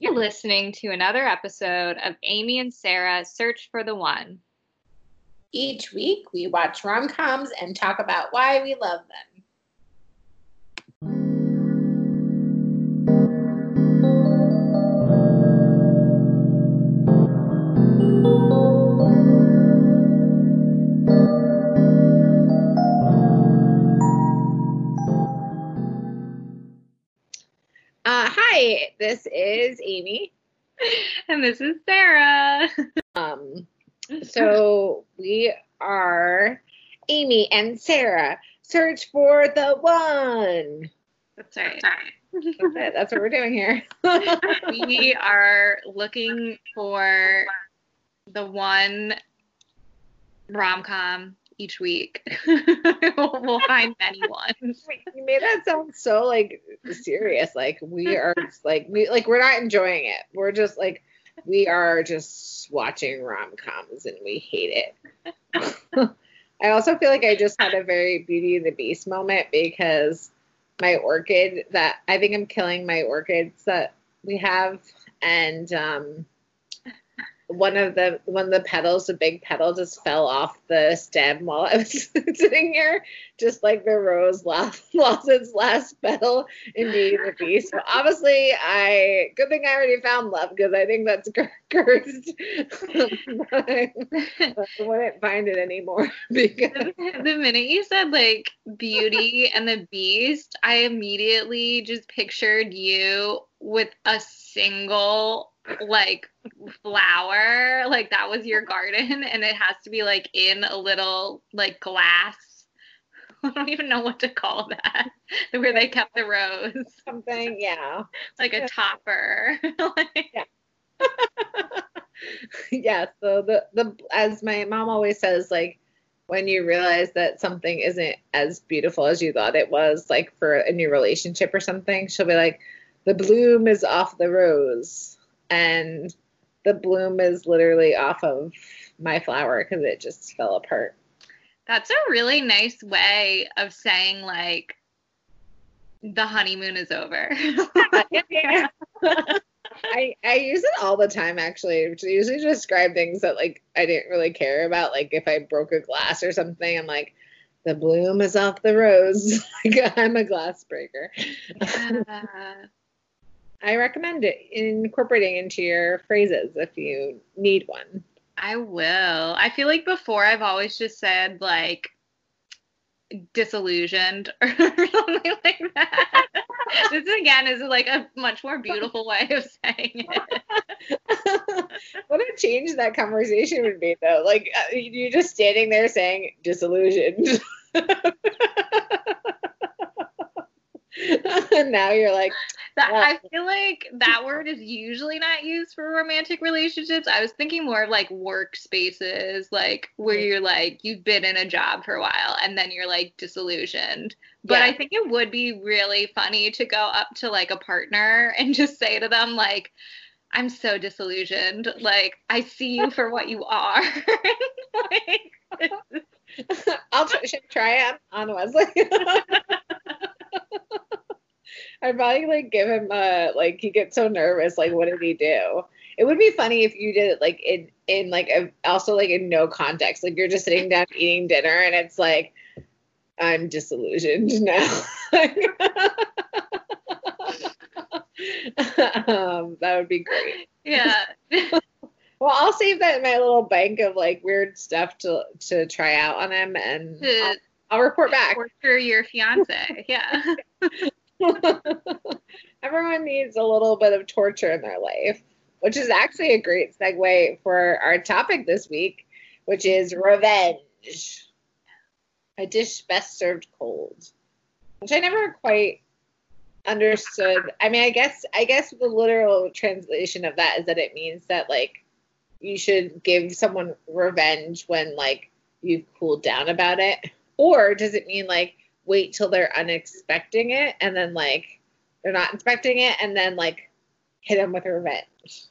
You're listening to another episode of Amy and Sarah Search for the One. Each week, we watch rom coms and talk about why we love them. Hi, this is Amy. And this is Sarah. Um, so we are Amy and Sarah. Search for the one. That's right. That's it. That's what we're doing here. we are looking for the one rom com each week. we'll, find many ones. you made that sound so like serious. Like we are like we like we're not enjoying it. We're just like we are just watching rom coms and we hate it. I also feel like I just had a very Beauty and the Beast moment because my orchid that I think I'm killing my orchids that we have and um one of the one of the petals, the big petal, just fell off the stem while I was sitting here, just like the rose lost, lost its last petal in the Beast. So obviously, I good thing I already found love because I think that's cursed. I wouldn't find it anymore because the minute you said like Beauty and the Beast, I immediately just pictured you with a single like flower like that was your garden and it has to be like in a little like glass. I don't even know what to call that where they kept the rose. Something, yeah. like a topper. Like- yeah so the the as my mom always says like when you realize that something isn't as beautiful as you thought it was like for a new relationship or something she'll be like the bloom is off the rose and the bloom is literally off of my flower because it just fell apart. That's a really nice way of saying like the honeymoon is over. Yeah. I, I use it all the time actually. To usually describe things that like I didn't really care about like if I broke a glass or something I'm like the bloom is off the rose. Like I'm a glass breaker. Yeah. I recommend it incorporating into your phrases if you need one I will. I feel like before I've always just said like disillusioned or something like that. this again is like a much more beautiful way of saying it. what a change that conversation would be though like uh, you're just standing there saying disillusioned now you're like That, Yeah. I feel like that word is usually not used for romantic relationships. I was thinking more of like workspaces, like where you're like you've been in a job for a while and then you're like disillusioned. But Yeah. I think it would be really funny to go up to like a partner and just say to them like I'm so disillusioned. Like I see you for what you are. like, I'll try, try it on Wesley. I'd probably like give him a like he gets so nervous like what did he do? It would be funny if you did it like in in like a also like in no context like you're just sitting down eating dinner and it's like I'm disillusioned now. um, that would be great. yeah. Well, I'll save that in my little bank of like weird stuff to to try out on him, and I'll, I'll report back. torture your fiance. Yeah. Everyone needs a little bit of torture in their life, which is actually a great segue for our topic this week, which is revenge. A dish best served cold, which I never quite understood. I mean, I guess I guess the literal translation of that is that it means that like you should give someone revenge when like you've cooled down about it, or does it mean like wait till they're unexpecting it and then like they're not expecting it and then like hit them with revenge?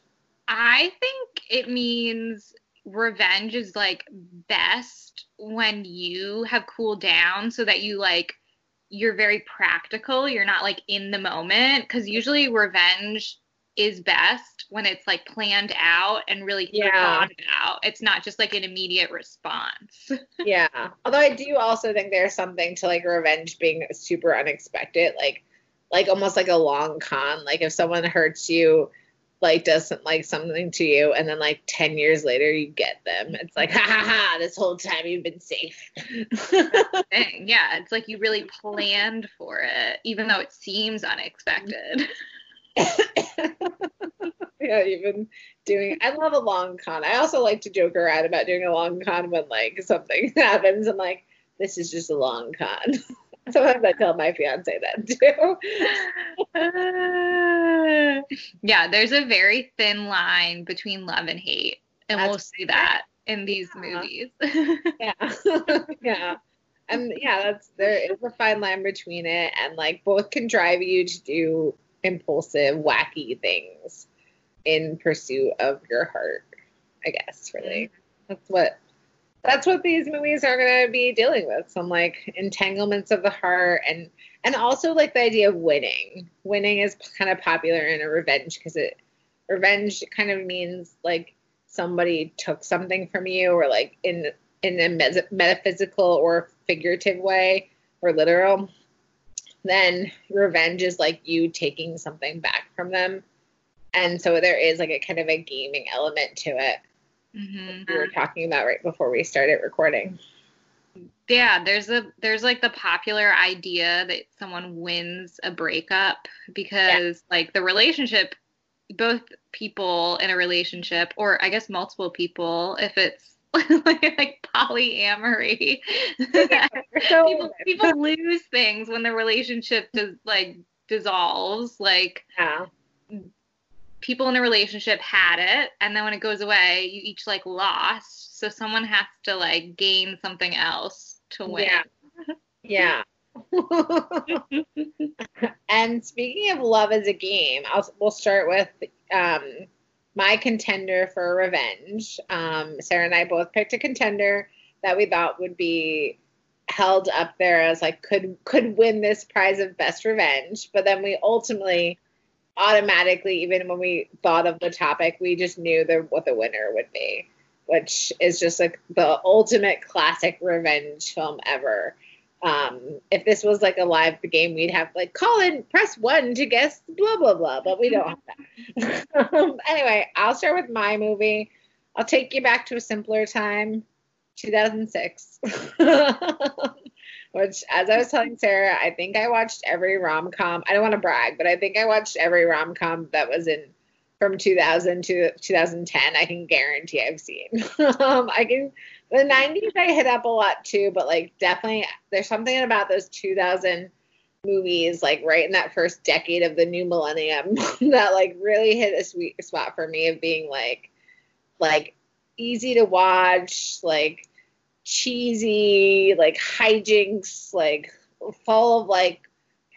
I think it means revenge is like best when you have cooled down so that you like you're very practical. You're not like in the moment. Because usually revenge is best when it's like planned out and really Yeah. thought about. It's not just like an immediate response. yeah. Although I do also think there's something to like revenge being super unexpected, like like almost like a long con. Like if someone hurts you, like doesn't like something to you, and then like ten years later you get them. It's like ha ha ha! This whole time you've been safe. Yeah, it's like you really planned for it, even though it seems unexpected. yeah, you've doing. I love a long con. I also like to joke around about doing a long con when like something happens. I'm like, this is just a long con. Sometimes I tell my fiance that too. yeah, there's a very thin line between love and hate, and we'll That's see that in these Yeah. movies. yeah, yeah, and yeah, that's there is a fine line between it, and like both can drive you to do impulsive, wacky things in pursuit of your heart. I guess really, that's what that's what these movies are going to be dealing with some like entanglements of the heart and and also like the idea of winning. Winning is kind of popular in a revenge because it revenge kind of means like somebody took something from you or like in in a mes- metaphysical or figurative way or literal then revenge is like you taking something back from them and so there is like a kind of a gaming element to it Mhm. we were talking about right before we started recording. Yeah, there's a there's like the popular idea that someone wins a breakup because like the relationship both people in a relationship or I guess multiple people if it's like like polyamory. So people people lose things when the relationship does like dissolves. Like yeah, people in a relationship had it and then when it goes away you each like lost. So someone has to like gain something else to win. Yeah. yeah. and speaking of love as a game, I'll we'll start with um, my contender for revenge. Um, Sarah and I both picked a contender that we thought would be held up there as like could could win this prize of best revenge, but then we ultimately automatically even when we thought of the topic, we just knew the, what the winner would be, which is just like the ultimate classic revenge film ever. Um, if this was like a live game, we'd have like call in, press one to guess blah blah blah, but we don't have that. um, anyway, I'll start with my movie. I'll take you back to a simpler time, 2006. Which, as I was telling Sarah, I think I watched every rom com. I don't want to brag, but I think I watched every rom com that was in from 2000 to 2010. I can guarantee I've seen. um, I can the 90s I hit up a lot too, but like definitely there's something about those 2000 movies like right in that first decade of the new millennium that like really hit a sweet spot for me of being like like easy to watch, like cheesy, like hijinks, like full of like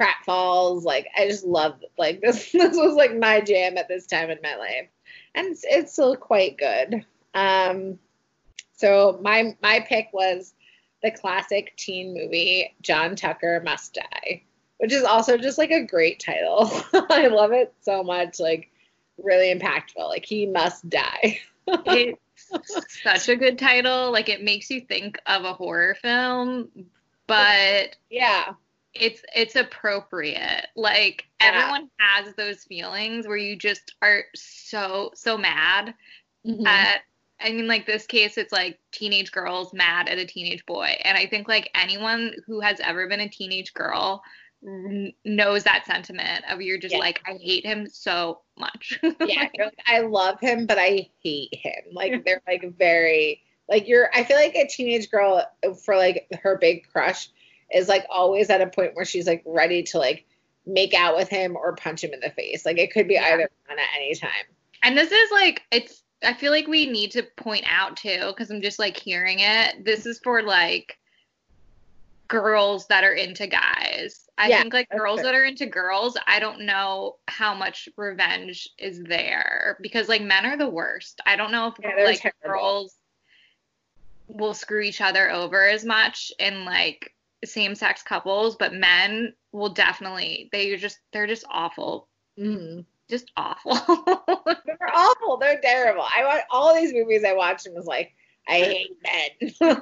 pratfalls. Like I just loved like this. This was like my jam at this time in my life, and it's, it's still quite good. Um, so my my pick was the classic teen movie John Tucker Must Die, which is also just like a great title. I love it so much. Like really impactful. Like he must die. it's such a good title like it makes you think of a horror film but Yeah. it's it's appropriate like Yeah. everyone has those feelings where you just are so so mad Mhm. at I mean, like this case, it's like teenage girls mad at a teenage boy, and I think like anyone who has ever been a teenage girl n- knows that sentiment of you're just Yeah. like I hate him so much. yeah, like, I love him, but I hate him. Like they're like very like you're. I feel like a teenage girl for like her big crush is like always at a point where she's like ready to like make out with him or punch him in the face. Like it could be Yeah. either one at any time. And this is like it's I feel like we need to point out too cuz I'm just like hearing it. This is for like girls that are into guys. I Yeah, think like girls fair. that are into girls, I don't know how much revenge is there because like men are the worst. I don't know if Yeah, like terrible. girls will screw each other over as much in like same-sex couples, but men will definitely they are just they're just awful Mm-hmm. Just awful. They're awful. They're terrible. I watch all these movies I watched and was like, I hate men.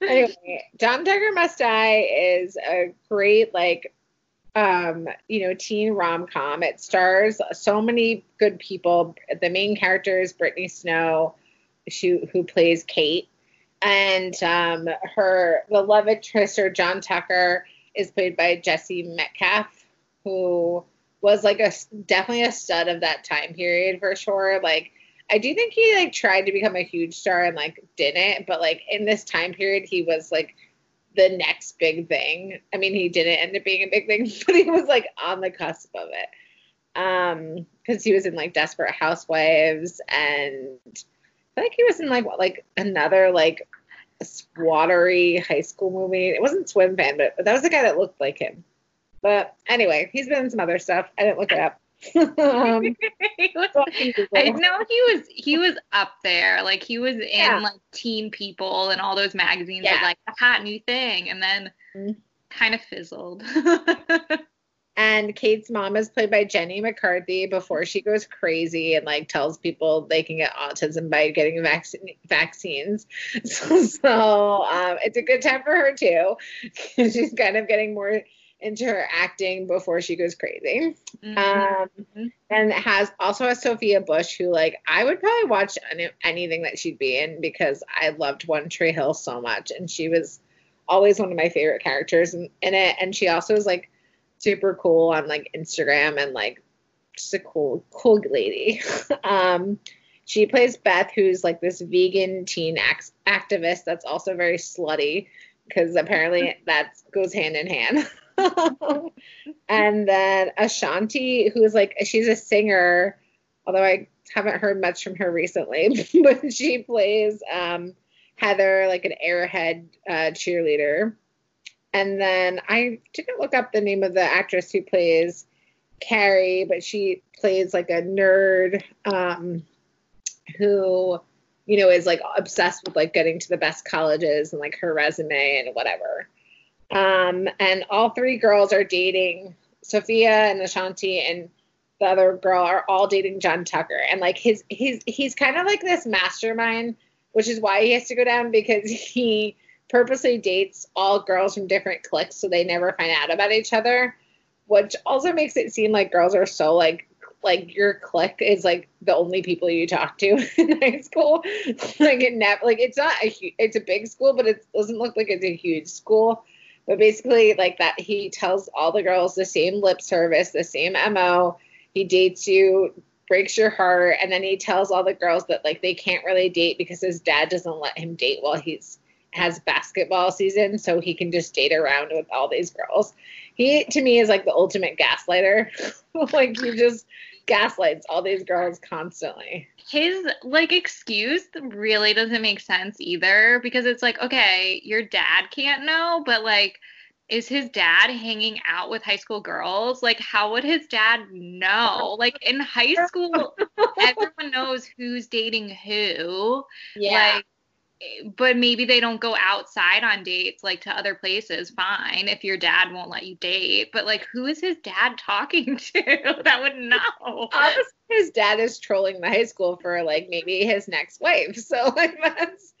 anyway, John Tucker Must Die is a great like um, you know, teen rom com. It stars so many good people. The main character is Brittany Snow, she, who plays Kate, and um, her the love interest or John Tucker is played by Jesse Metcalfe, who was like a definitely a stud of that time period for sure. Like I do think he like tried to become a huge star and like didn't, but like in this time period he was like the next big thing. I mean, he didn't end up being a big thing, but he was like on the cusp of it. Um, because he was in like Desperate Housewives and I think he was in like what like another like squattery high school movie. It wasn't Swim Fan, but, but that was the guy that looked like him. But anyway, he's been in some other stuff. I didn't look it up. um, I know he was he was up there. Like he was in yeah. like Teen People and all those magazines yeah. like the hot new thing, and then mm-hmm. kind of fizzled. and Kate's mom is played by Jenny McCarthy before she goes crazy and like tells people they can get autism by getting vac- vaccines. So, so um, it's a good time for her too. She's kind of getting more into her acting before she goes crazy. Mm-hmm. Um, and has also has Sophia Bush, who like I would probably watch any, anything that she'd be in because I loved One Tree Hill so much, and she was always one of my favorite characters in, in it. And she also is like super cool on like Instagram and like just a cool cool lady. um, she plays Beth, who's like this vegan teen act- activist that's also very slutty because apparently that goes hand in hand. and then Ashanti, who is like she's a singer, although I haven't heard much from her recently, but she plays um, Heather, like an airhead uh, cheerleader. And then I didn't look up the name of the actress who plays Carrie, but she plays like a nerd um, who, you know, is like obsessed with like getting to the best colleges and like her resume and whatever. Um, and all three girls are dating Sophia and Ashanti and the other girl are all dating John Tucker. And like his he's he's kind of like this mastermind, which is why he has to go down because he purposely dates all girls from different cliques so they never find out about each other. Which also makes it seem like girls are so like like your clique is like the only people you talk to in high school. like it never like it's not a it's a big school, but it doesn't look like it's a huge school. But basically, like that, he tells all the girls the same lip service, the same MO. He dates you, breaks your heart, and then he tells all the girls that like they can't really date because his dad doesn't let him date while he's has basketball season, so he can just date around with all these girls. He to me is like the ultimate gaslighter. like he just gaslights all these girls constantly. His like excuse really doesn't make sense either because it's like, okay, your dad can't know, but like is his dad hanging out with high school girls? Like, how would his dad know? Like, in high school, everyone knows who's dating who. Yeah. Like, but maybe they don't go outside on dates like to other places fine if your dad won't let you date but like who is his dad talking to? That would know. His dad is trolling the high school for like maybe his next wife so like that's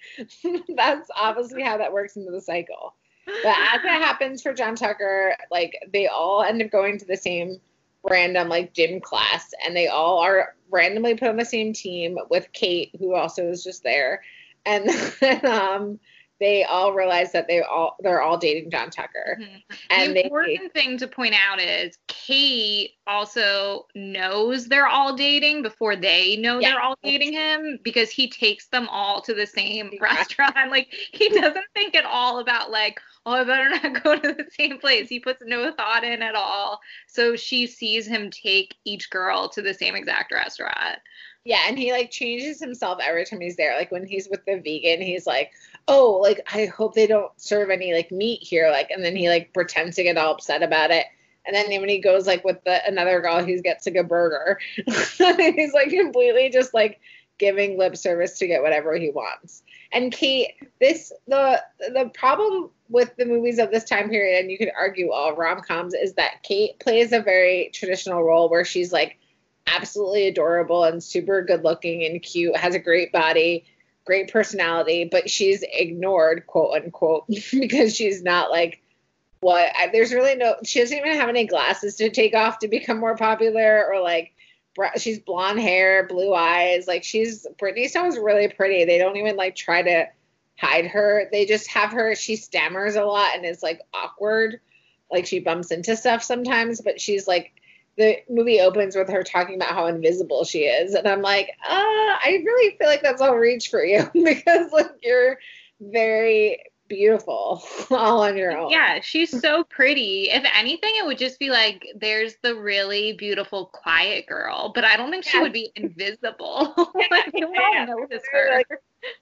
that's obviously how that works into the cycle. But as it happens for john tucker like they all end up going to the same random like gym class and they all are randomly put on the same team with kate who also is just there and then um, they all realize that they all they're all dating John Tucker. Mm-hmm. And the important they, thing to point out is Kate also knows they're all dating before they know yeah. they're all dating him because he takes them all to the same restaurant. Like he doesn't think at all about like, oh, I better not go to the same place. He puts no thought in at all. So she sees him take each girl to the same exact restaurant. Yeah, and he like changes himself every time he's there. Like when he's with the vegan, he's like, "Oh, like I hope they don't serve any like meat here." Like, and then he like pretends to get all upset about it. And then when he goes like with the another girl, he gets like a burger. he's like completely just like giving lip service to get whatever he wants. And Kate, this the the problem with the movies of this time period, and you could argue all rom coms, is that Kate plays a very traditional role where she's like absolutely adorable and super good looking and cute, has a great body, great personality, but she's ignored, quote unquote, because she's not like what I, there's really no she doesn't even have any glasses to take off to become more popular or like she's blonde hair, blue eyes. Like she's Brittany Snow really pretty. They don't even like try to hide her. They just have her. She stammers a lot and is like awkward. Like she bumps into stuff sometimes, but she's like the movie opens with her talking about how invisible she is, and I'm like, uh, I really feel like that's all reach for you because like you're very beautiful all on your own. Yeah, she's so pretty. If anything, it would just be like there's the really beautiful quiet girl, but I don't think she would be invisible. like no one notice her. Like,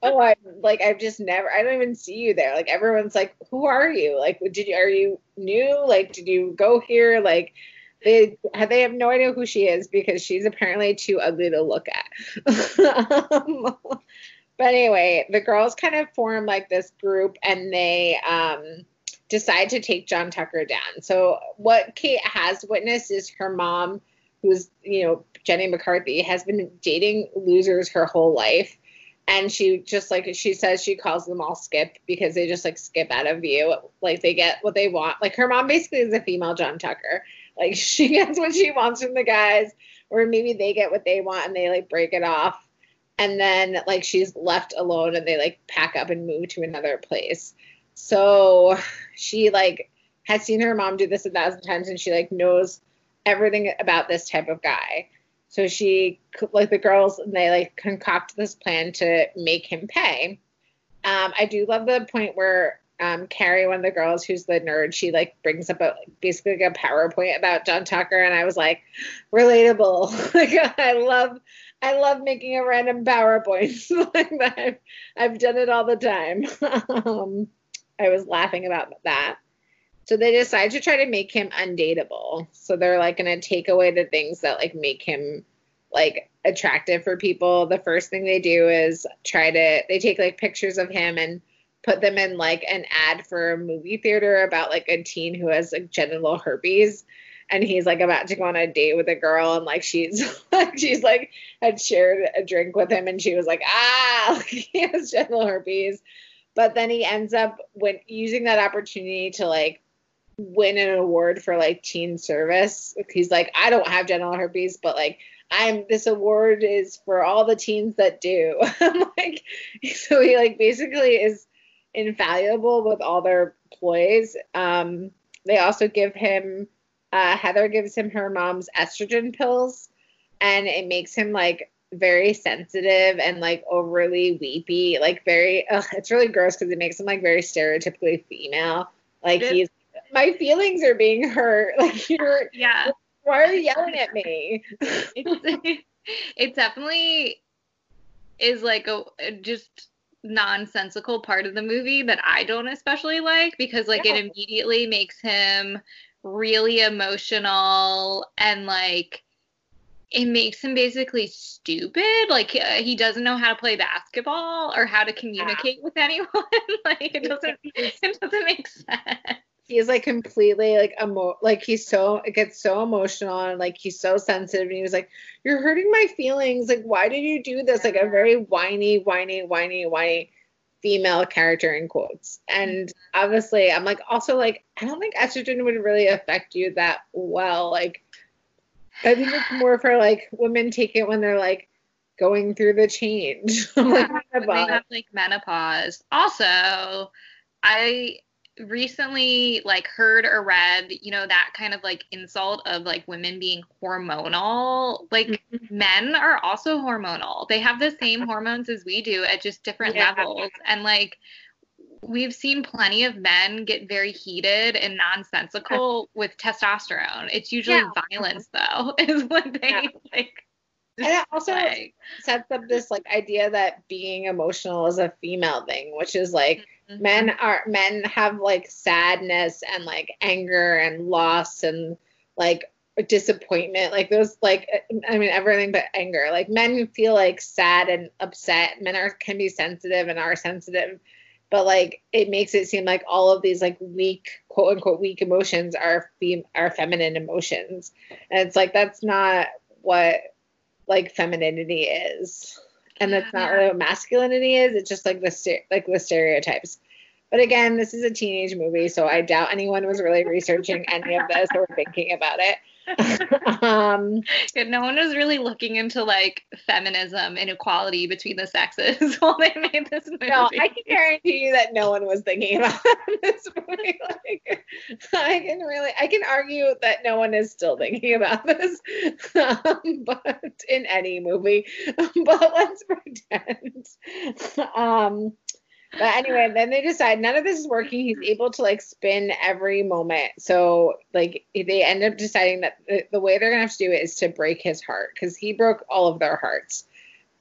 oh, I like I've just never. I don't even see you there. Like everyone's like, who are you? Like, did you are you new? Like, did you go here? Like. They they have no idea who she is because she's apparently too ugly to look at. um, but anyway, the girls kind of form like this group and they um, decide to take John Tucker down. So what Kate has witnessed is her mom, who's, you know, Jenny McCarthy, has been dating losers her whole life. And she just like she says she calls them all skip because they just like skip out of view. Like they get what they want. Like her mom basically is a female John Tucker. Like she gets what she wants from the guys, or maybe they get what they want and they like break it off. And then like she's left alone and they like pack up and move to another place. So she like has seen her mom do this a thousand times and she like knows everything about this type of guy. So she like the girls and they like concoct this plan to make him pay. Um, i do love the point where um, Carrie, one of the girls who's the nerd, she like brings up a basically like a PowerPoint about John Tucker, and I was like, relatable. like I love I love making a random PowerPoint like. I've, I've done it all the time. um, I was laughing about that. So they decide to try to make him undateable. So they're like to take away the things that like make him like attractive for people. The first thing they do is try to they take like pictures of him and put them in like an ad for a movie theater about like a teen who has like genital herpes. And he's like about to go on a date with a girl and like she's like she's like had shared a drink with him and she was like ah like, he has genital herpes. But then he ends up when using that opportunity to like win an award for like teen service. He's like i don't have genital herpes but like i'm this award is for all the teens that do. I'm like so he like basically is invaluable with all their ploys um they also give him uh, Heather gives him her mom's estrogen pills, and it makes him like very sensitive and like overly weepy, like very. Ugh, it's really gross because it makes him like very stereotypically female. Like he's my feelings are being hurt. Like you're yeah. Why are you yelling at me? it's, it definitely is like a just nonsensical part of the movie that I don't especially like because like yeah. it immediately makes him really emotional and like it makes him basically stupid. Like uh, he doesn't know how to play basketball or how to communicate yeah. with anyone. like it doesn't it doesn't make sense. He's like completely like emo like he's so it gets so emotional and like he's so sensitive and he was like, You're hurting my feelings. Like, why did you do this? Like a very whiny, whiny, whiny, whiny female character in quotes. And obviously, I'm like, also like, I don't think estrogen would really affect you that well. Like, I think it's more for like women take it when they're like going through the change. like, they have like menopause. Also, I recently like heard or read, you know, that kind of like insult of like women being hormonal. Like mm-hmm. men are also hormonal. They have the same hormones as we do at just different yeah. levels. And like we've seen plenty of men get very heated and nonsensical with testosterone. It's usually yeah. violence though, is what they yeah. like. And it also like. sets up this like idea that being emotional is a female thing, which is like Mm-hmm. Men are men have like sadness and like anger and loss and like disappointment like those like i mean everything but anger like men feel like sad and upset men are can be sensitive and are sensitive but like it makes it seem like all of these like weak quote unquote weak emotions are fem- are feminine emotions and it's like that's not what like femininity is. And that's not really what masculinity is it's just like the like the stereotypes. But again this is a teenage movie so i doubt anyone was really researching any of this or thinking about it um, yeah, no one was really looking into like feminism and equality between the sexes while they made this movie. No, I can guarantee you that no one was thinking about this movie. Like, I can really, I can argue that no one is still thinking about this, um, but in any movie. But let's pretend. Um, but anyway, then they decide none of this is working. He's able to like spin every moment. So like they end up deciding that the, the way they're gonna have to do it is to break his heart because he broke all of their hearts,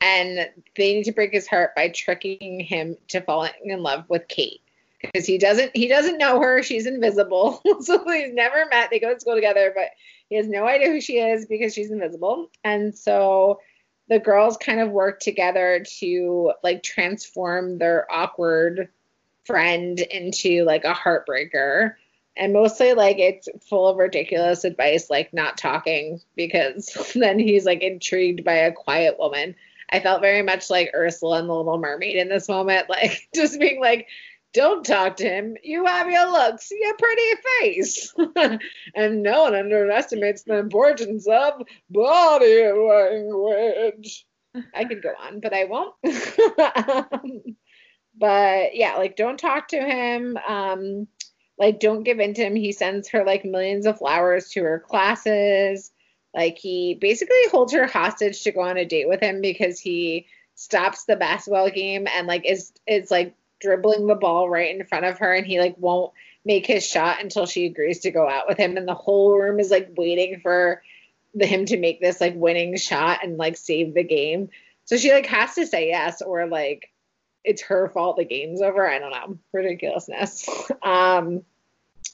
and they need to break his heart by tricking him to falling in love with Kate because he doesn't he doesn't know her. She's invisible, so he's never met. They go to school together, but he has no idea who she is because she's invisible, and so the girls kind of work together to like transform their awkward friend into like a heartbreaker. And mostly like it's full of ridiculous advice like not talking because then he's like intrigued by a quiet woman. I felt very much like ursula and the little mermaid in this moment like just being like don't talk to him. You have your looks, your pretty face. and no one underestimates the importance of body language. I could go on, but I won't. um, but yeah, like don't talk to him. Um, like don't give in to him. He sends her like millions of flowers to her classes. Like he basically holds her hostage to go on a date with him because he stops the basketball game and like is is like dribbling the ball right in front of her and he like won't make his shot until she agrees to go out with him. And the whole room is like waiting for the, him to make this like winning shot and like save the game. So she like has to say yes or like it's her fault the game's over. I don't know. Ridiculousness. Um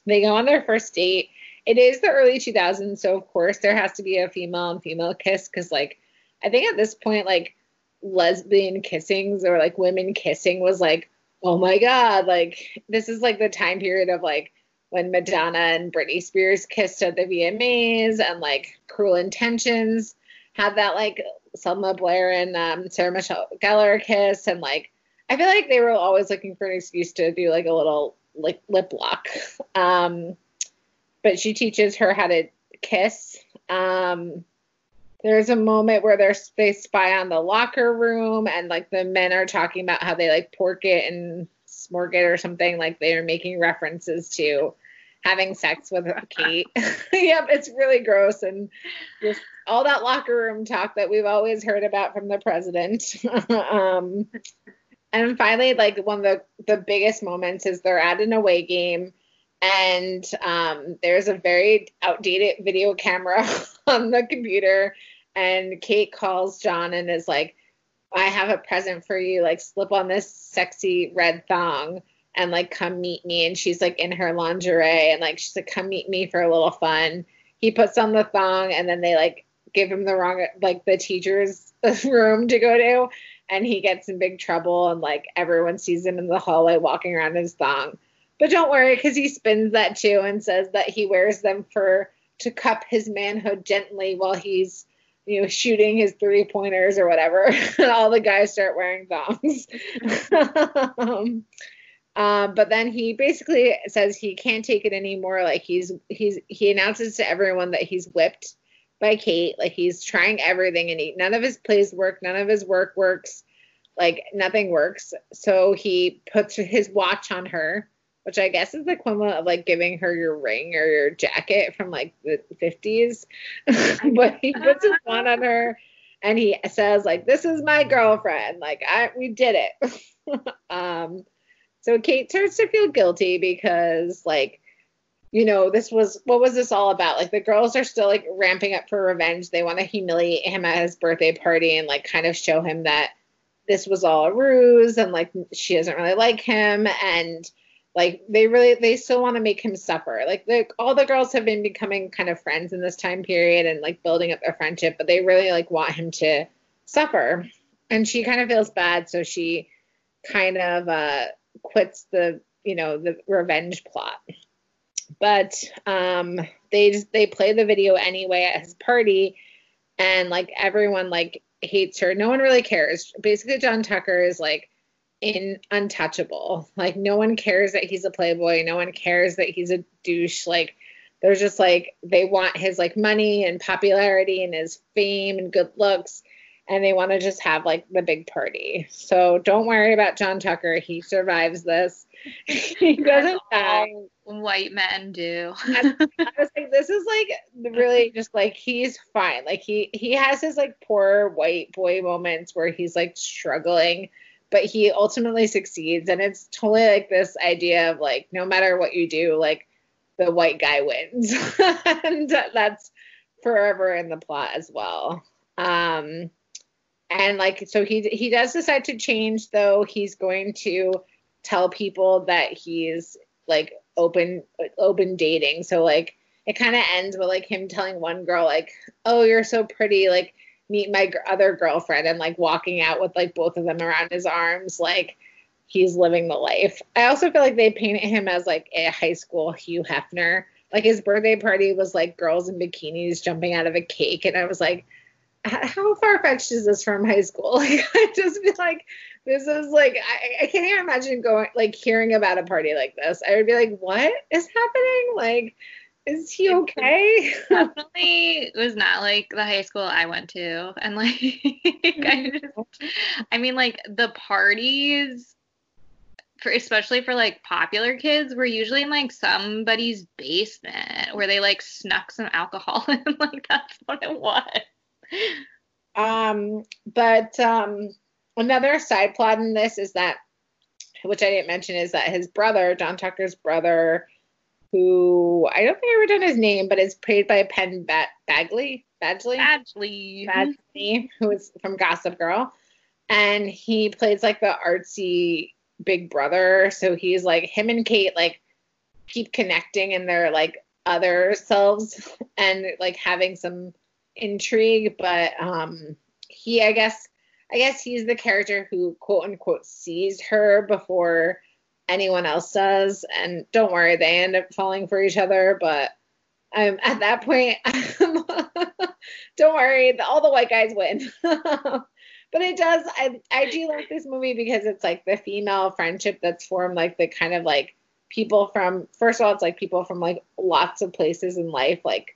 they go on their first date. It is the early 2000s so of course there has to be a female and female kiss because like i think at this point like lesbian kissings or like women kissing was like oh my god, like this is like the time period of like when Madonna and Britney Spears kissed at the VMAs and like Cruel Intentions had that like Selma Blair and um, Sarah Michelle Gellar kiss and like I feel like they were always looking for an excuse to do like a little like lip lock. Um, but she teaches her how to kiss. Um, there's a moment where they're, they spy on the locker room and like the men are talking about how they like pork it and smorg it or something like they're making references to having sex with Kate. yep, it's really gross and just all that locker room talk that we've always heard about from the president. um, and finally, like one of the, the biggest moments is they're at an away game and um, there's a very outdated video camera on the computer and kate calls john and is like i have a present for you. Like slip on this sexy red thong and like come meet me. And she's like in her lingerie and like she's like come meet me for a little fun. He puts on the thong and then they like give him the wrong like the teacher's room to go to and he gets in big trouble and like everyone sees him in the hallway walking around in his thong. But don't worry, because he spins that too and says that he wears them for to cup his manhood gently while he's you know shooting his three pointers or whatever. and all the guys start wearing thongs. um, uh, but then he basically says he can't take it anymore. Like he's he's he announces to everyone that he's whipped by Kate. Like he's trying everything and he, none of his plays work. None of his work works. Like nothing works. So he puts his watch on her which I guess is the equivalent of like giving her your ring or your jacket from like the 50s. but he puts his one on her and he says like this is my girlfriend. Like I we did it. um so Kate starts to feel guilty because like you know, this was what was this all about? Like the girls are still like ramping up for revenge. They want to humiliate him at his birthday party and like kind of show him that this was all a ruse and like she doesn't really like him and like they really they still want to make him suffer. Like the, all the girls have been becoming kind of friends in this time period and like building up their friendship, but they really like want him to suffer. And she kind of feels bad, so she kind of uh quits the you know the revenge plot but um they just they play the video anyway at his party and like everyone like hates her no one really cares basically john tucker is like in untouchable like no one cares that he's a playboy no one cares that he's a douche like there's just like they want his like money and popularity and his fame and good looks and they want to just have like the big party. So don't worry about John Tucker. He survives this. he doesn't die. White men do. I was like, this is like really just like he's fine. Like he he has his like poor white boy moments where he's like struggling, but he ultimately succeeds. And it's totally like this idea of like no matter what you do, like the white guy wins. and that's forever in the plot as well. Um and like so he he does decide to change though he's going to tell people that he's like open open dating so like it kind of ends with like him telling one girl like oh you're so pretty like meet my other girlfriend and like walking out with like both of them around his arms like he's living the life i also feel like they painted him as like a high school hugh hefner like his birthday party was like girls in bikinis jumping out of a cake and i was like how far fetched is this from high school? Like, I just feel like this is like, I, I can't even imagine going, like, hearing about a party like this. I would be like, what is happening? Like, is he okay? definitely was not like the high school I went to. And, like, I just, I mean, like, the parties, for especially for like popular kids were usually in like somebody's basement where they like snuck some alcohol in like that's what it was um, but um, another side plot in this is that, which I didn't mention, is that his brother, John Tucker's brother, who I don't think I wrote down his name, but is played by Penn ba- Bagley, Badgley, Badgley, Badgley, who is from Gossip Girl, and he plays like the artsy big brother. So he's like him and Kate like keep connecting in their like other selves and like having some intrigue, but um, he, I guess, I guess he's the character who quote unquote sees her before anyone else does. And don't worry, they end up falling for each other. But um, at that point, don't worry, all the white guys win. but it does. I I do like this movie because it's like the female friendship that's formed, like the kind of like people from. First of all, it's like people from like lots of places in life, like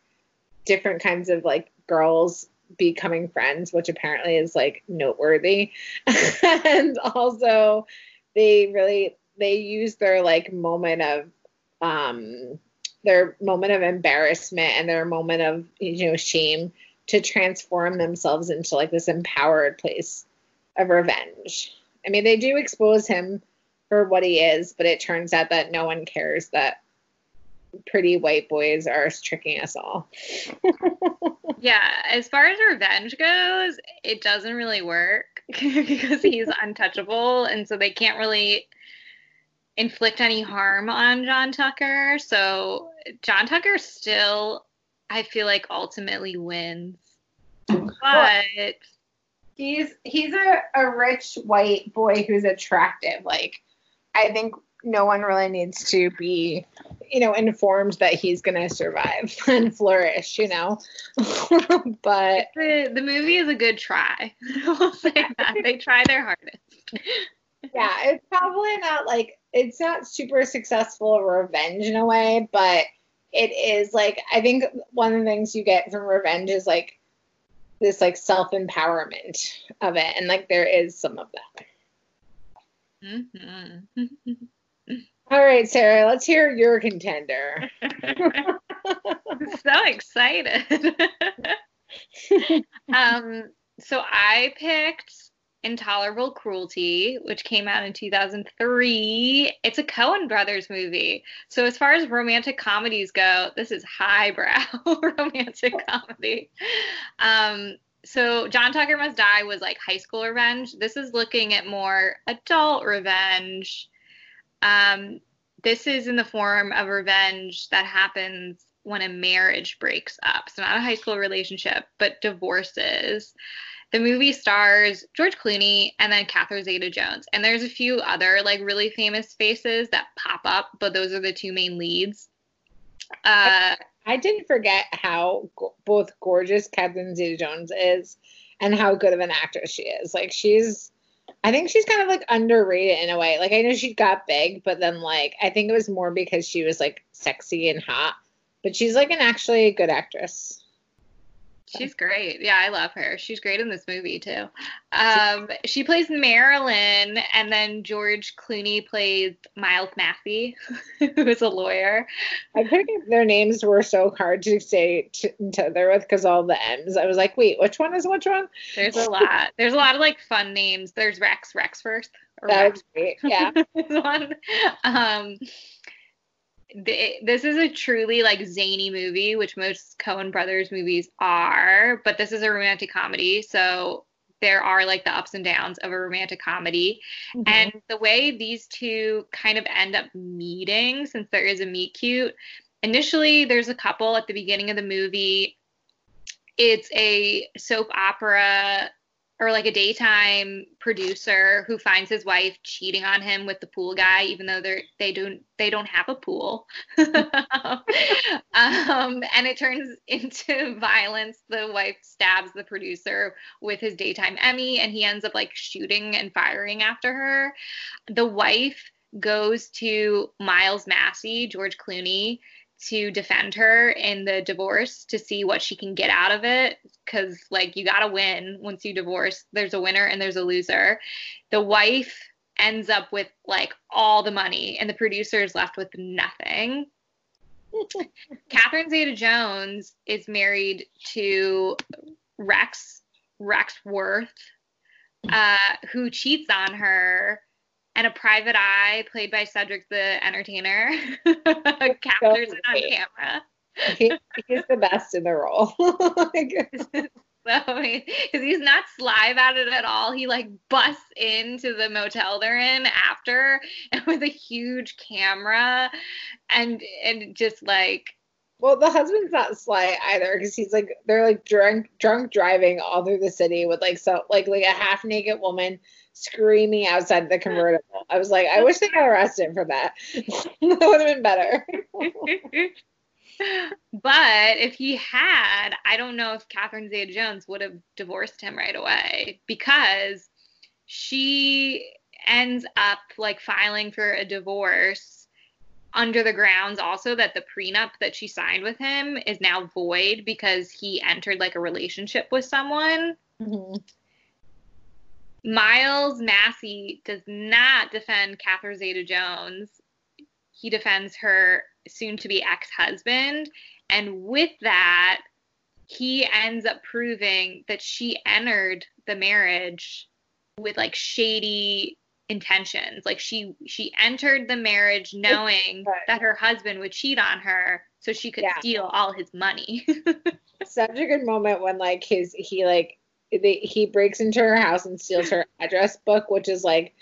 different kinds of like girls becoming friends, which apparently is like noteworthy. and also they really they use their like moment of um their moment of embarrassment and their moment of you know shame to transform themselves into like this empowered place of revenge. I mean, they do expose him for what he is, but it turns out that no one cares that pretty white boys are tricking us all. yeah, as far as revenge goes, it doesn't really work because he's untouchable, and so they can't really inflict any harm on John Tucker. So John Tucker still, I feel like, ultimately wins. But he's he's a, a rich white boy who's attractive. Like I think no one really needs to be, you know, informed that he's going to survive and flourish, you know. but the, the movie is a good try. we'll say that. They try their hardest. yeah, it's probably not like, it's not super successful revenge in a way, but it is like, I think one of the things you get from revenge is like this like self empowerment of it. And like there is some of that. Mm-hmm. All right, Sarah, let's hear your contender. so excited. um, so I picked Intolerable Cruelty, which came out in 2003. It's a Coen Brothers movie. So, as far as romantic comedies go, this is highbrow romantic comedy. Um, so, John Tucker Must Die was like high school revenge. This is looking at more adult revenge. Um, this is in the form of revenge that happens when a marriage breaks up. So not a high school relationship, but divorces. The movie stars George Clooney and then Catherine Zeta-Jones, and there's a few other like really famous faces that pop up, but those are the two main leads. Uh, I didn't forget how go- both gorgeous Catherine Zeta-Jones is and how good of an actress she is. Like she's I think she's kind of like underrated in a way. Like I know she got big, but then like I think it was more because she was like sexy and hot. But she's like an actually good actress. She's great. Yeah, I love her. She's great in this movie too. Um, she plays Marilyn, and then George Clooney plays Miles Massey, who is a lawyer. I think their names were so hard to say together with because all the M's. I was like, wait, which one is which one? There's a lot. There's a lot of like fun names. There's Rex, Rex first. That Rex. great. Yeah. one. Um, this is a truly like zany movie, which most Coen Brothers movies are, but this is a romantic comedy, so there are like the ups and downs of a romantic comedy. Mm-hmm. And the way these two kind of end up meeting, since there is a meet cute, initially there's a couple at the beginning of the movie. It's a soap opera or like a daytime producer who finds his wife cheating on him with the pool guy even though they're they don't they don't have a pool. Um, and it turns into violence. The wife stabs the producer with his daytime emmy and he ends up like shooting and firing after her. The wife goes to miles massey george clooney to defend her in the divorce to see what she can get out of it. Because like you gotta win once you divorce. There's a winner and there's a loser. The wife ends up with like all the money and the producer is left with nothing. Catherine zeta jones is married to rex rex worth uh, who cheats on her and a private eye played by Cedric the Entertainer captures so it on camera. he, he's the best in the role. So, because he's not sly about it at all. He like busts into the motel they're in after and with a huge camera and and just like well, the husband's not sly either because he's like they're like drunk drunk driving all through the city with like so like like a half naked woman screaming outside the convertible. I was like, I wish they got arrested for that. that would have been better. but if he had, I don't know if Catherine Zeta Jones would have divorced him right away because she ends up like filing for a divorce under the grounds also that the prenup that she signed with him is now void because he entered like a relationship with someone. Mm-hmm. Miles Massey does not defend Catherine Zeta Jones. He defends her soon to be ex husband. And with that, he ends up proving that she entered the marriage with like shady intentions. Like she she entered the marriage knowing that her husband would cheat on her so she could yeah. steal all his money. Such a good moment when like his he like they, he breaks into her house and steals her address book, which is like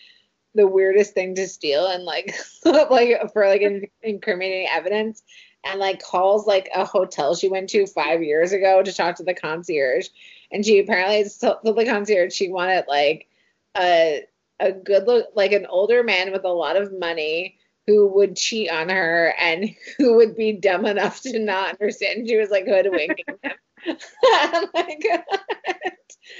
the weirdest thing to steal and like like for like in, incriminating evidence and like calls like a hotel she went to five years ago to talk to the concierge and she apparently told the concierge she wanted like a a good look like an older man with a lot of money who would cheat on her and who would be dumb enough to not understand she was like hoodwinking him. like,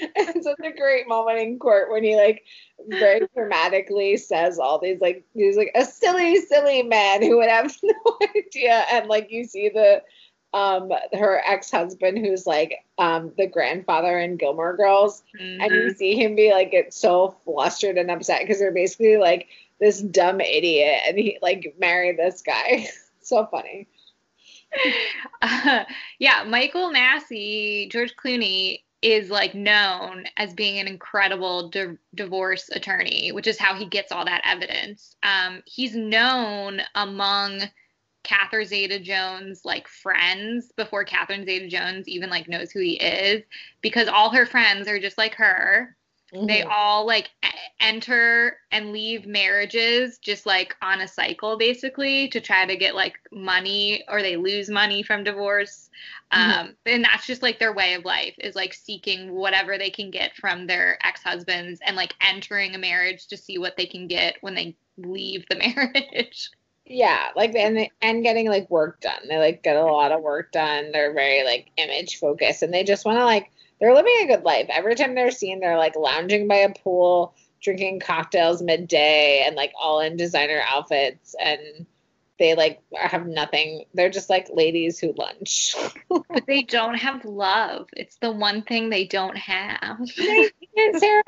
it's such a great moment in court when he like very dramatically says all these like he's like a silly silly man who would have no idea and like you see the um her ex-husband who's like um the grandfather in Gilmore Girls mm-hmm. and you mm-hmm. see him be like get so flustered and upset because they're basically like this dumb idiot and he like married this guy so funny uh, yeah Michael Massey George Clooney is like known as being an incredible di- divorce attorney, which is how he gets all that evidence. Um, he's known among Catherine Zeta Jones like friends before Catherine Zeta Jones even like knows who he is because all her friends are just like her. Mm-hmm. They all like enter and leave marriages just like on a cycle basically to try to get like money or they lose money from divorce. Mm-hmm. Um, and that's just like their way of life is like seeking whatever they can get from their ex husbands and like entering a marriage to see what they can get when they leave the marriage. Yeah, like and they, and getting like work done. They like get a lot of work done. They're very like image focused, and they just want to like they're living a good life. Every time they're seen, they're like lounging by a pool, drinking cocktails midday, and like all in designer outfits. And they like have nothing. They're just like ladies who lunch. but they don't have love. It's the one thing they don't have. Sarah.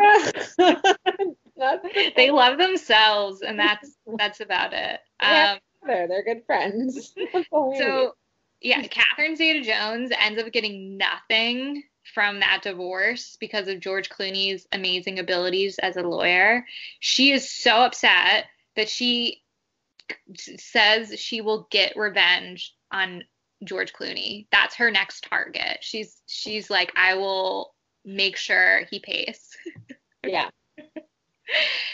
they love themselves, and that's that's about it. Um, they're, they're good friends. so yeah, Catherine Zeta Jones ends up getting nothing from that divorce because of George Clooney's amazing abilities as a lawyer. She is so upset that she says she will get revenge on George Clooney. That's her next target. She's she's like I will make sure he pays. yeah.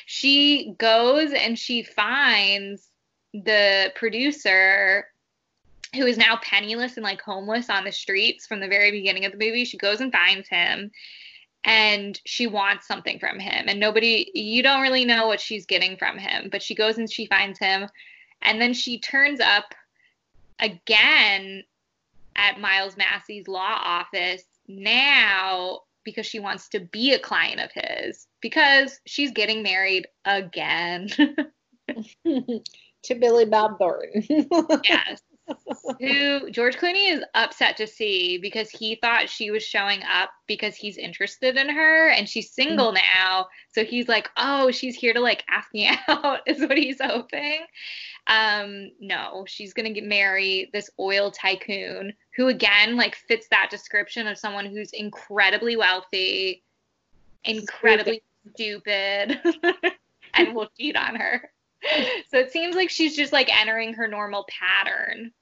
she goes and she finds the producer who is now penniless and like homeless on the streets from the very beginning of the movie. She goes and finds him and she wants something from him and nobody you don't really know what she's getting from him, but she goes and she finds him and then she turns up again at Miles Massey's law office now because she wants to be a client of his because she's getting married again to Billy Bob Thornton. yes who George Clooney is upset to see because he thought she was showing up because he's interested in her and she's single mm-hmm. now. So he's like, oh, she's here to like ask me out, is what he's hoping. Um, no, she's going to marry this oil tycoon who, again, like fits that description of someone who's incredibly wealthy, incredibly stupid, and will cheat on her so it seems like she's just like entering her normal pattern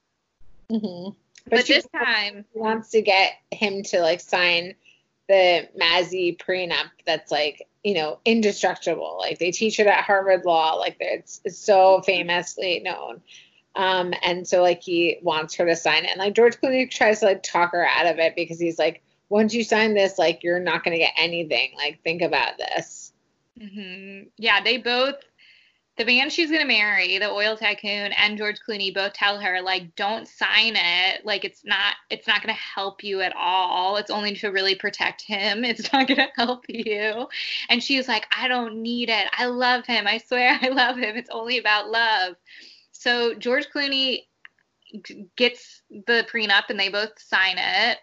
Mm-hmm. But, but this time wants to get him to like sign the Massey prenup that's like you know indestructible. Like they teach it at Harvard Law. Like it's, it's so famously known. Um, and so like he wants her to sign it. And like George Clooney tries to like talk her out of it because he's like, once you sign this, like you're not gonna get anything. Like think about this. Mm-hmm. Yeah, they both the man she's going to marry, the oil tycoon and George Clooney both tell her like don't sign it. Like it's not it's not going to help you at all. It's only to really protect him. It's not going to help you. And she's like I don't need it. I love him. I swear I love him. It's only about love. So George Clooney gets the prenup and they both sign it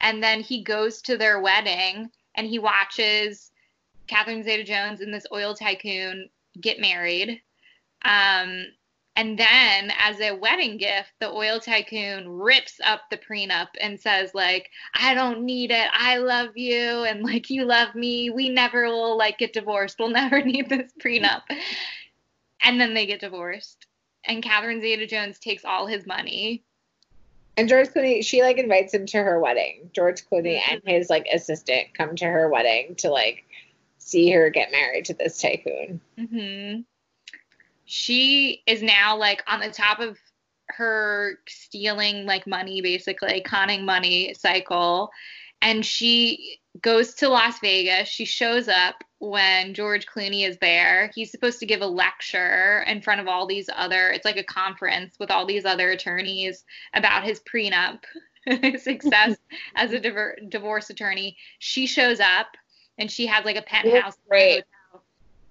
and then he goes to their wedding and he watches Catherine Zeta Jones and this oil tycoon get married. Um, and then as a wedding gift, the oil tycoon rips up the prenup and says, like, I don't need it. I love you. And like, you love me. We never will like get divorced. We'll never need this prenup. And then they get divorced. And Catherine Zeta Jones takes all his money. And George Clooney, she like invites him to her wedding. George Clooney and his like assistant come to her wedding to like see her get married to this tycoon. Mm-hmm. She is now like on the top of her stealing like money, basically conning money cycle, and she goes to Las Vegas. She shows up when George Clooney is there. He's supposed to give a lecture in front of all these other. It's like a conference with all these other attorneys about his prenup. success as a diver- divorce attorney. She shows up and she has like a penthouse. Great.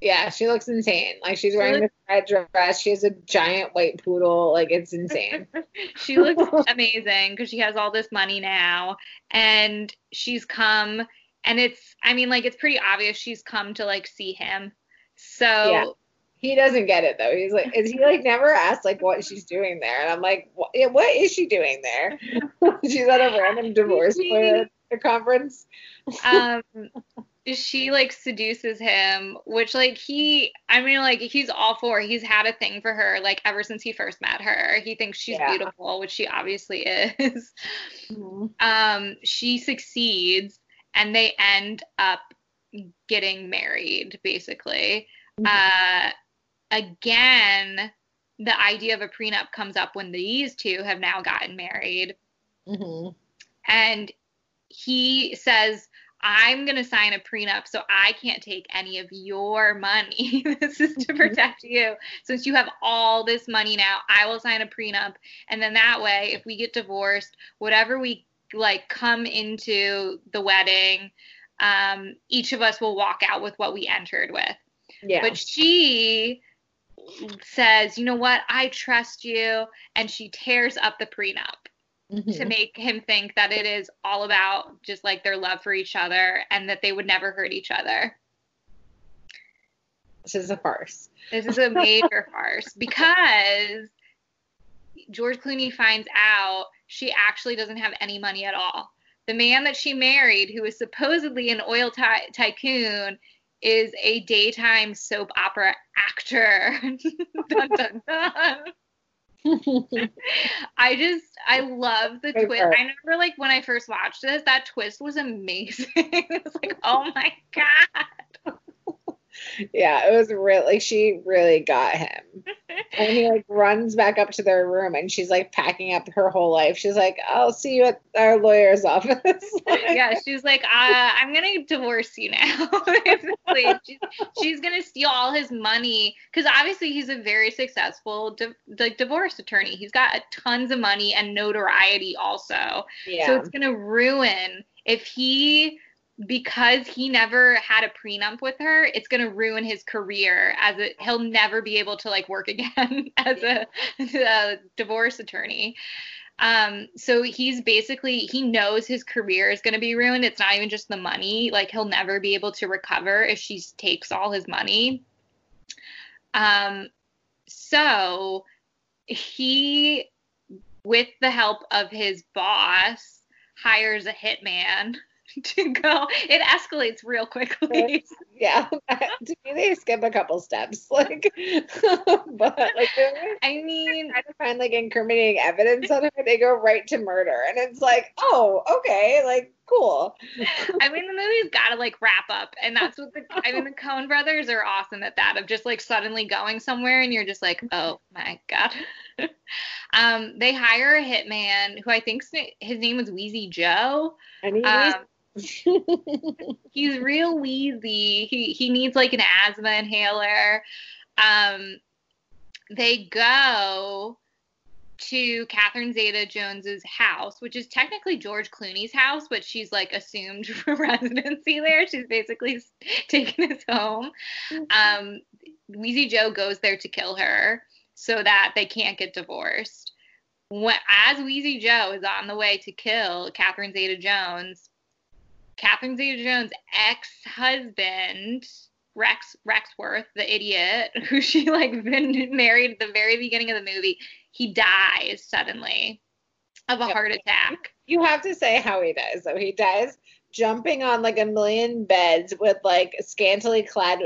Yeah, she looks insane. Like she's wearing looks- this red dress. She has a giant white poodle. Like it's insane. she looks amazing because she has all this money now, and she's come. And it's, I mean, like it's pretty obvious she's come to like see him. So yeah. he doesn't get it though. He's like, is he like never asked like what she's doing there? And I'm like, what, what is she doing there? she's at a random divorce lawyer conference. um, she like seduces him, which like he, I mean, like he's all for. He's had a thing for her like ever since he first met her. He thinks she's yeah. beautiful, which she obviously is. Mm-hmm. Um, she succeeds, and they end up getting married, basically. Mm-hmm. Uh, again, the idea of a prenup comes up when these two have now gotten married, mm-hmm. and he says I'm going to sign a prenup so I can't take any of your money. this is to protect you. Since you have all this money now, I will sign a prenup. And then that way, if we get divorced, whatever we like come into the wedding, um, each of us will walk out with what we entered with. Yeah. But she says, you know what? I trust you. And she tears up the prenup to Mhm. make him think that it is all about just like their love for each other and that they would never hurt each other. This is a farce. This is a major farce because George Clooney finds out she actually doesn't have any money at all. The man that she married, who is supposedly an oil ty- tycoon, is a daytime soap opera actor. dun, dun, dun. I just I love the twist. I remember like when I first watched this, that twist was amazing. it was like, oh my god. Yeah, it was really she really got him. And he like runs back up to their room and she's like packing up her whole life. She's like, I'll see you at our lawyer's office. yeah, she's like, uh, I'm gonna divorce you now. She's, she's gonna steal all his money because obviously he's a very successful di- like divorce attorney. He's got tons of money and notoriety also. yeah. So it's gonna ruin if he because he never had a prenup with her, it's gonna ruin his career as he'll never be able to like work again as a, a divorce attorney. Um, so he's basically he knows his career is gonna be ruined. It's not even just the money, like he'll never be able to recover if she takes all his money. Um, so he with the help of his boss hires a hitman to go it escalates real quickly yeah. to me they skip a couple steps. Like but like i mean trying to find like incriminating evidence on her, they go right to murder. And it's like, oh, okay, like cool. i mean the movie's got to like wrap up and that's what the i mean the Coen brothers are awesome at that of just like suddenly going somewhere and you're just like oh my god um they hire a hitman who i think his name was wheezy joe And he um, he's real wheezy. He he needs like an asthma inhaler. Um, they go to Catherine Zeta Jones's house, which is technically George Clooney's house, but she's like assumed residency there. She's basically taken his home. Um, Wheezy Joe goes there to kill her so that they can't get divorced. When, as Wheezy Joe is on the way to kill Catherine Zeta Jones, Catherine Zeta Jones' ex-husband, Rex Rexworth, the idiot, who she like been married at the very beginning of the movie, he dies suddenly of a Yep. heart attack. you have to say how he dies. So he dies jumping on like a million beds with like scantily clad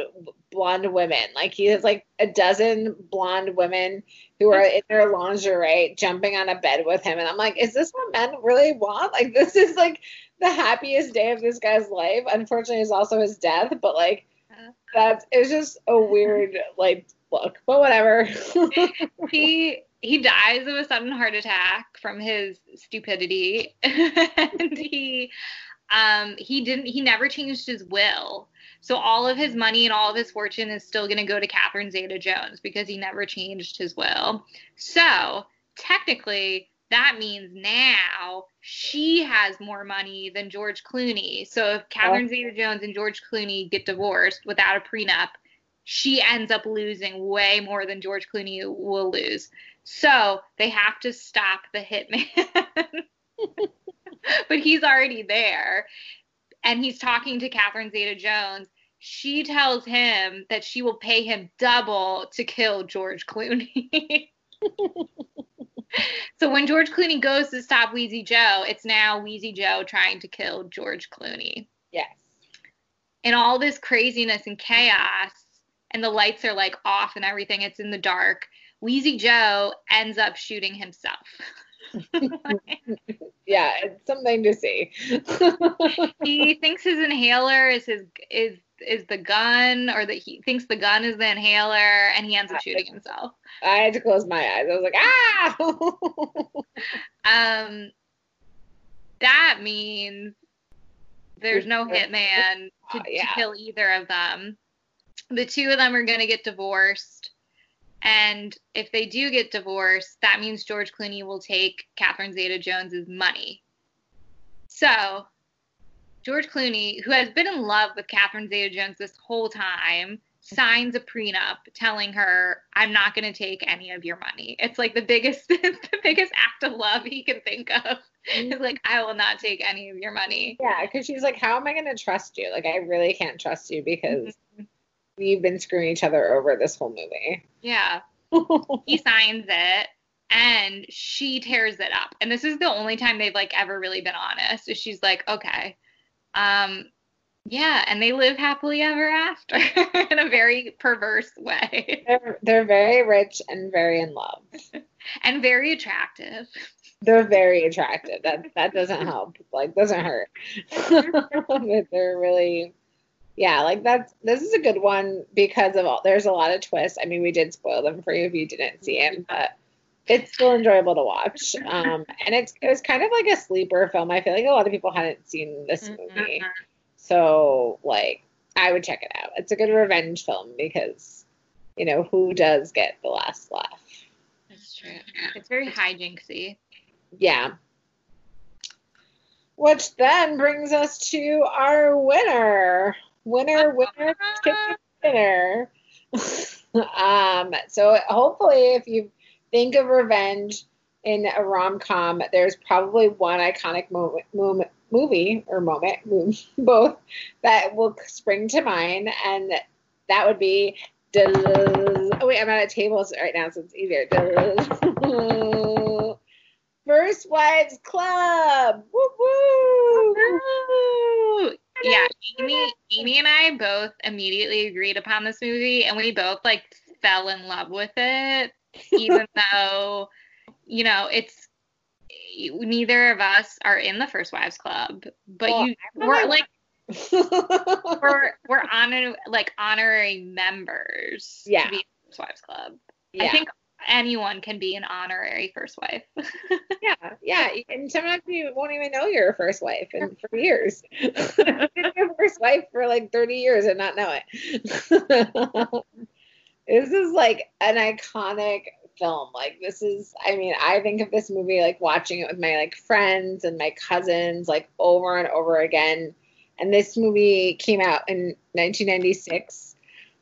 blonde women. Like he has like a dozen blonde women who are in their lingerie jumping on a bed with him. And I'm like, is this what men really want? Like this is like the happiest day of this guy's life. Unfortunately, is also his death, but like Uh. that's it's just a weird like look. But whatever. he he dies of a sudden heart attack from his stupidity and he um he didn't he never changed his will so all of his money and all of his fortune is still going to go to Catherine Zeta Jones because he never changed his will so technically that means now she has more money than George Clooney so if Catherine Zeta Jones and George Clooney get divorced without a prenup she ends up losing way more than George Clooney will lose. So they have to stop the hitman. but he's already there. And he's talking to Catherine Zeta Jones. She tells him that she will pay him double to kill George Clooney. so when George Clooney goes to stop Wheezy Joe, it's now Wheezy Joe trying to kill George Clooney yes. and all this craziness and chaos and the lights are like off and everything it's in the dark wheezy joe ends up shooting himself yeah, it's something to see. he thinks his inhaler is his is is the gun, or that he thinks the gun is the inhaler, and he ends up shooting himself. I had to close my eyes. I was like, ah. um, that means there's no hitman to, Uh, yeah. to kill either of them. The two of them are going to get divorced. And if they do get divorced, that means George Clooney will take Catherine Zeta Jones's money. So, George Clooney, who has been in love with Catherine Zeta Jones this whole time, signs a prenup telling her, I'm not going to take any of your money. It's like the biggest, the biggest act of love he can think of. It's like, I will not take any of your money. yeah, because she's like, how am I going to trust you? Like, I really can't trust you because mm-hmm. We've been screwing each other over this whole movie. Yeah. He signs it and she tears it up. And this is the only time they've like ever really been honest. She's like, okay. Um yeah, and they live happily ever after in a very perverse way they're, they're very rich and very in love. and very attractive. They're very attractive. That that doesn't help. Like doesn't hurt. They're really yeah, like that's this is a good one because of all there's a lot of twists. I mean, we did spoil them for you if you didn't see it, but it's still enjoyable to watch. Um, and it's it was kind of like a sleeper film. I feel like a lot of people hadn't seen this movie, so like I would check it out. It's a good revenge film because you know who does get the last laugh. That's true. It's very hijinksy. Yeah. Which then brings us to our winner. Winner, winner, chicken dinner. um, so hopefully, if you think of revenge in a rom com, there's probably one iconic moment, moment, movie or moment, both that will spring to mind, and that would be. Oh wait, I'm at a table right now, so it's easier. First Wives Club. Woo woo. Yeah, Amy, Amy and I both immediately agreed upon this movie, and we both like fell in love with it, even though, you know, it's neither of us are in the First Wives Club, but Well, you we're like we're we're honor like honorary members Yeah. to be in the First Wives Club. yeah. I think anyone can be an honorary first wife. yeah, yeah, and sometimes you won't even know you're a first wife, and for years, you've been your first wife for like 30 years and not know it. this is like an iconic film. Like this is, I mean, I think of this movie like watching it with my like friends and my cousins like over and over again. And this movie came out in 1996.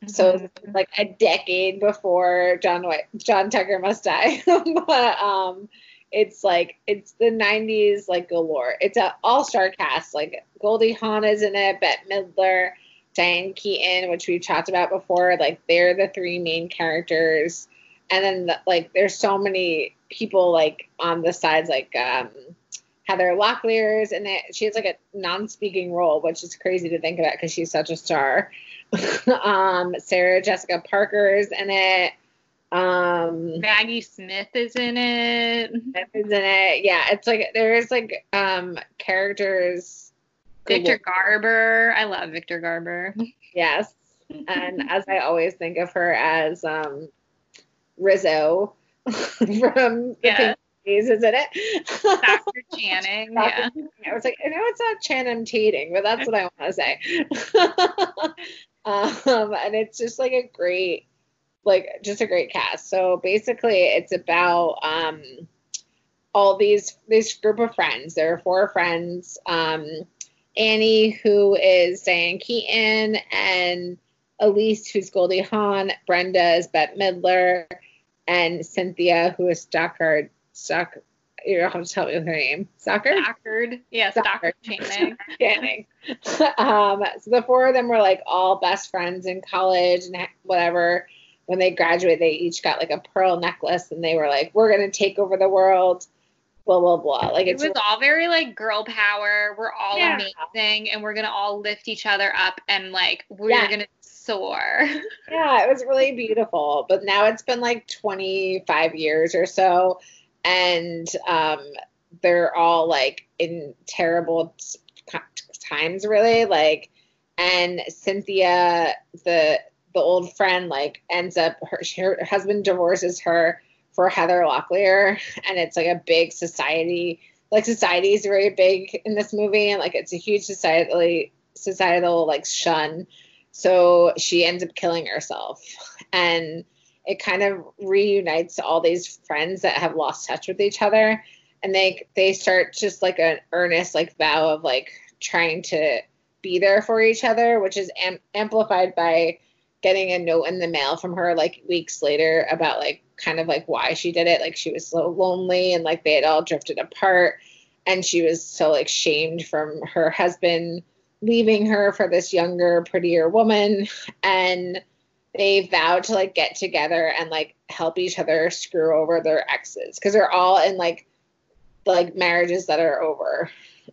So like a decade before John White, John Tucker Must Die. but um, it's like it's the 90s like galore. It's an all-star cast. Like Goldie Hawn is in it, Bette Midler, Diane Keaton, which we've talked about before. Like they're the three main characters, and then the, like there's so many people like on the sides, like um, Heather Locklear's in it. She has like a non-speaking role, which is crazy to think about because she's such a star. um, Sarah Jessica Parker's in it. Um, Maggie Smith is in it. is in it. Yeah, it's like there's like um characters. Victor. Garber. I love Victor Garber. Yes, and as I always think of her as um Rizzo from Yeah. Isn't it? Dr. Channing. Yeah. I was like, I know it's not Channing Tatum, but that's what I want to say. um, and it's just like a great, like just a great cast. So basically, it's about um, all these this group of friends. There are four friends. Um, Annie, who is Diane Keaton, and Elise, who's Goldie Hawn. Brenda is Bette Midler, and Cynthia, who is Stockard. Stock. You don't have to tell me her name. Stockard. Stockard. Yes, Stockard. Dr. Channing. Um, so the four of them were like all best friends in college and whatever. When they graduated, they each got like a pearl necklace, and they were like, "We're gonna take over the world." Blah blah blah. Like It was all very like girl power. We're all Yeah. amazing and we're going to all lift each other up and like we're Yeah. going to soar. yeah, it was really beautiful. But now it's been like 25 years or so, and um, they're all like in terrible times, really. Like, and Cynthia, the the old friend, like ends up her, her husband divorces her for Heather Locklear, and it's like a big society. Like society is very big in this movie, and like it's a huge societally societal like shun. So she ends up killing herself, and it kind of reunites all these friends that have lost touch with each other, and they they start just like an earnest like vow of like trying to be there for each other, which is am- amplified by getting a note in the mail from her like weeks later about like kind of like why she did it. Like she was so lonely and like they had all drifted apart and she was so like shamed from her husband leaving her for this younger, prettier woman. And they vowed to like get together and like help each other screw over their exes because they're all in like like marriages that are over.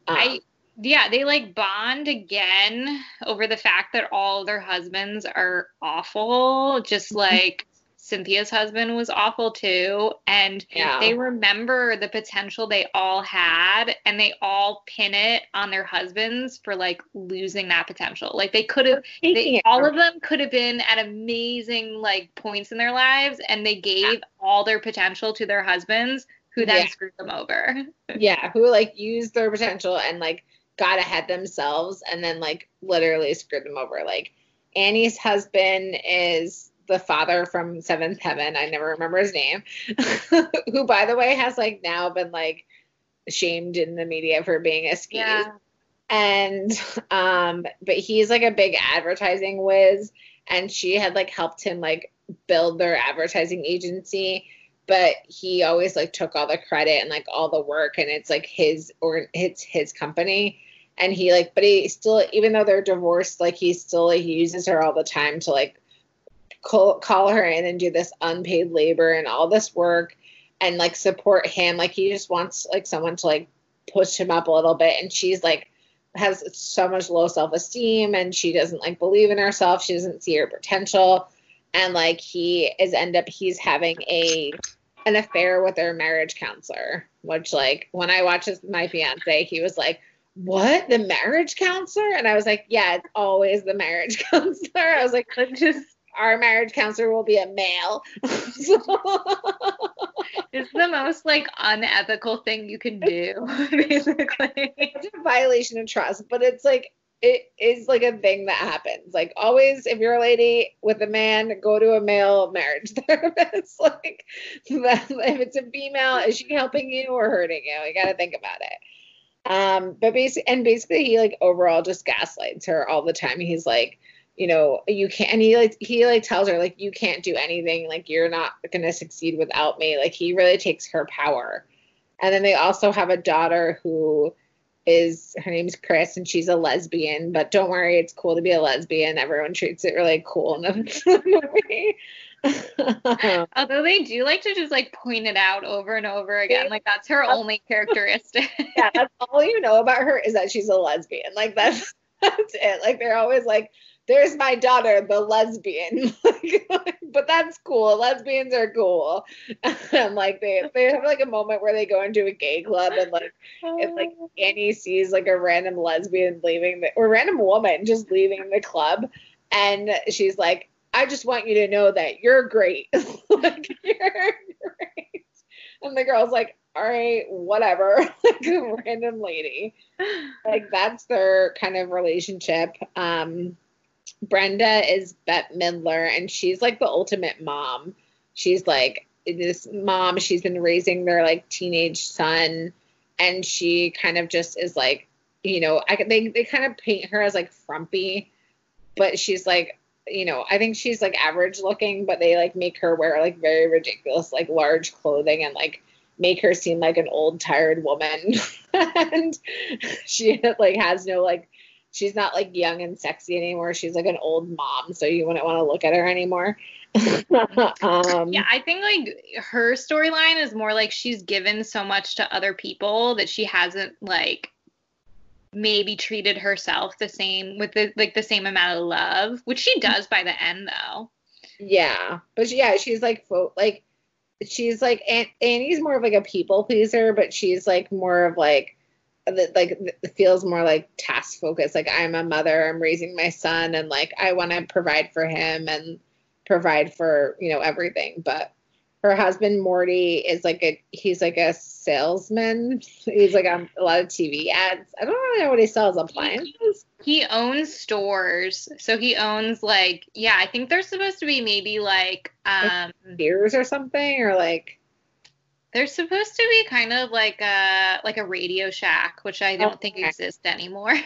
Um, I yeah, they like bond again over the fact that all their husbands are awful, just mm-hmm. like Cynthia's husband was awful too. And yeah. they remember the potential they all had and they all pin it on their husbands for like losing that potential. Like they could have, all of them could have been at amazing like points in their lives and they gave yeah. all their potential to their husbands who then yeah. screwed them over. yeah, who like used their potential and like got ahead themselves and then like literally screwed them over. Like Annie's husband is the father from Seventh Heaven. I never remember his name. who by the way has like now been like shamed in the media for being a skis. Yeah. And um but he's like a big advertising whiz and she had like helped him like build their advertising agency but he always like took all the credit and like all the work and it's like his or it's his company and he like but he still even though they're divorced like he still like, he uses her all the time to like call, call her in and do this unpaid labor and all this work and like support him. Like he just wants like someone to like push him up a little bit. And she's like has so much low self-esteem and she doesn't like believe in herself. She doesn't see her potential. And like he is end up he's having a an affair with their marriage counselor which like when i watched my fiance he was like what? The marriage counselor? And i was like yeah it's always the marriage counselor. I was like I just our marriage counselor will be a male it's the most like unethical thing you can do basically it's a violation of trust but it's like it is like a thing that happens. Like always, if you're a lady with a man, go to a male marriage therapist. like if it's a female, is she helping you or hurting you? You got to think about it. Um, but basically, and basically, he like overall just gaslights her all the time. He's like, you know, you can't. And he like he like tells her like you can't do anything. Like you're not gonna succeed without me. Like he really takes her power. And then they also have a daughter who is her name's Chris and she's a lesbian. But don't worry, it's cool to be a lesbian. Everyone treats it really cool in the movie. Although they do like to just like point it out over and over again. Like that's her only characteristic. yeah, that's all you know about her is that she's a lesbian. Like that's that's it. Like they're always like, there's my daughter, the lesbian. but that's cool. Lesbians are cool. and like they they have like a moment where they go into a gay club and like it's like Annie sees like a random lesbian leaving the or random woman just leaving the club and she's like I just want you to know that you're great. like you're great. And the girl's like, all right, whatever. like a random lady. Like that's their kind of relationship. Um Brenda is Bette Midler and she's like the ultimate mom. She's like this mom, she's been raising their like teenage son and she kind of just is like, you know, I they they kind of paint her as like frumpy, but she's like you know, I think she's like average looking, but they like make her wear like very ridiculous, like large clothing and like make her seem like an old tired woman. and she like has no like she's not like young and sexy anymore. She's like an old mom, so you wouldn't want to look at her anymore. um, yeah, I think like her storyline is more like she's given so much to other people that she hasn't like maybe treated herself the same with the like the same amount of love, which she does by the end though. Yeah, but yeah, she's like fo- like she's like An- Annie's more of like a people pleaser, but she's like more of like that like feels more like task focused. Like I'm a mother, I'm raising my son, and like I want to provide for him and provide for you know everything. But her husband Morty is like a he's like a salesman. He's like on a lot of TV ads. I don't really know what he sells appliances. He owns stores. So he owns like yeah, I think they're supposed to be maybe like um beers or something or like they're supposed to be kind of like a like a Radio Shack, which I don't Okay. think exists anymore.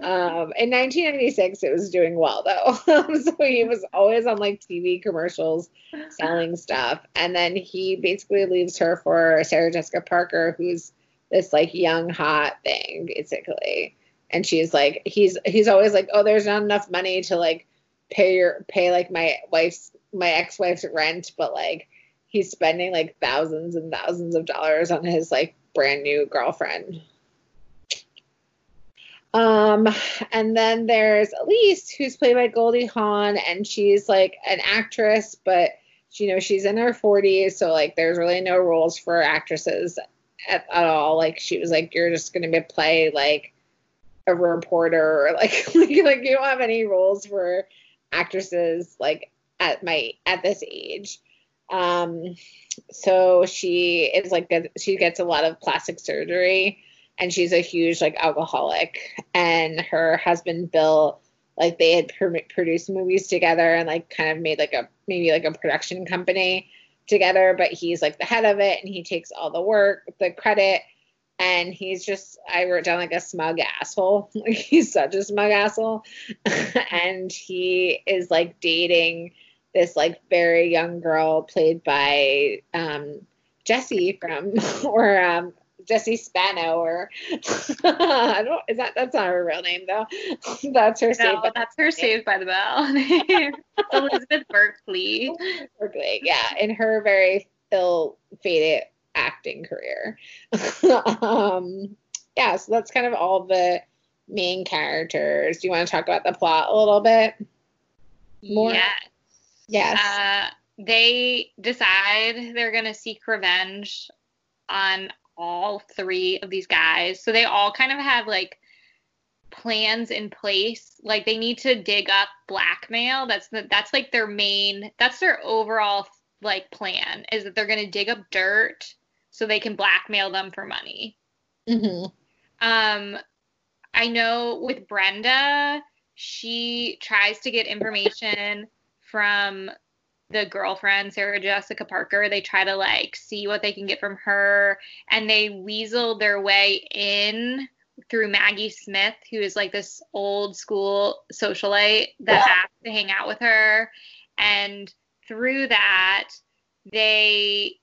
Um, in 1996, it was doing well though. so he was always on like TV commercials selling stuff. And then he basically leaves her for Sarah Jessica Parker, who's this like young, hot thing, basically. And she's like, he's he's always like, oh, there's not enough money to like pay your pay like my wife's my ex-wife's rent, but like he's spending like thousands and thousands of dollars on his like brand new girlfriend. Um, and then there's Elise, who's played by Goldie Hawn, and she's like an actress, but you know she's in her 40s, so like there's really no roles for actresses at, at all. Like she was like, you're just gonna be play like a reporter, or like like like you don't have any roles for actresses like at my at this age. Um, so she is like she gets a lot of plastic surgery and she's a huge like alcoholic. And her husband bill like they had pr- produced movies together and like kind of made like a maybe like a production company together but he's like the head of it and he takes all the work the credit. And he's just i wrote down like a smug asshole. Like he's such a smug asshole. And he is like dating this like very young girl played by um Jesse from or um Jesse Spano or I don't is that that's not her real name though. that's her no, saved by that's her Saved by the Bell. Elizabeth Berkley. Berkeley. Yeah, in her very ill fated acting career. um yeah, so that's kind of all the main characters. Do you want to talk about the plot a little bit? More? Yes. Yes. Uh, they decide they're going to seek revenge on all three of these guys. So they all kind of have like plans in place. Like they need to dig up blackmail. That's the, that's like their main that's their overall like plan is that they're going to dig up dirt so they can blackmail them for money. hmm Um, I know with Brenda, she tries to get information from the girlfriend, Sarah Jessica Parker. They try to like see what they can get from her, and they weasel their way in through Maggie Smith, who is like this old school socialite that has to hang out with her. And through that, they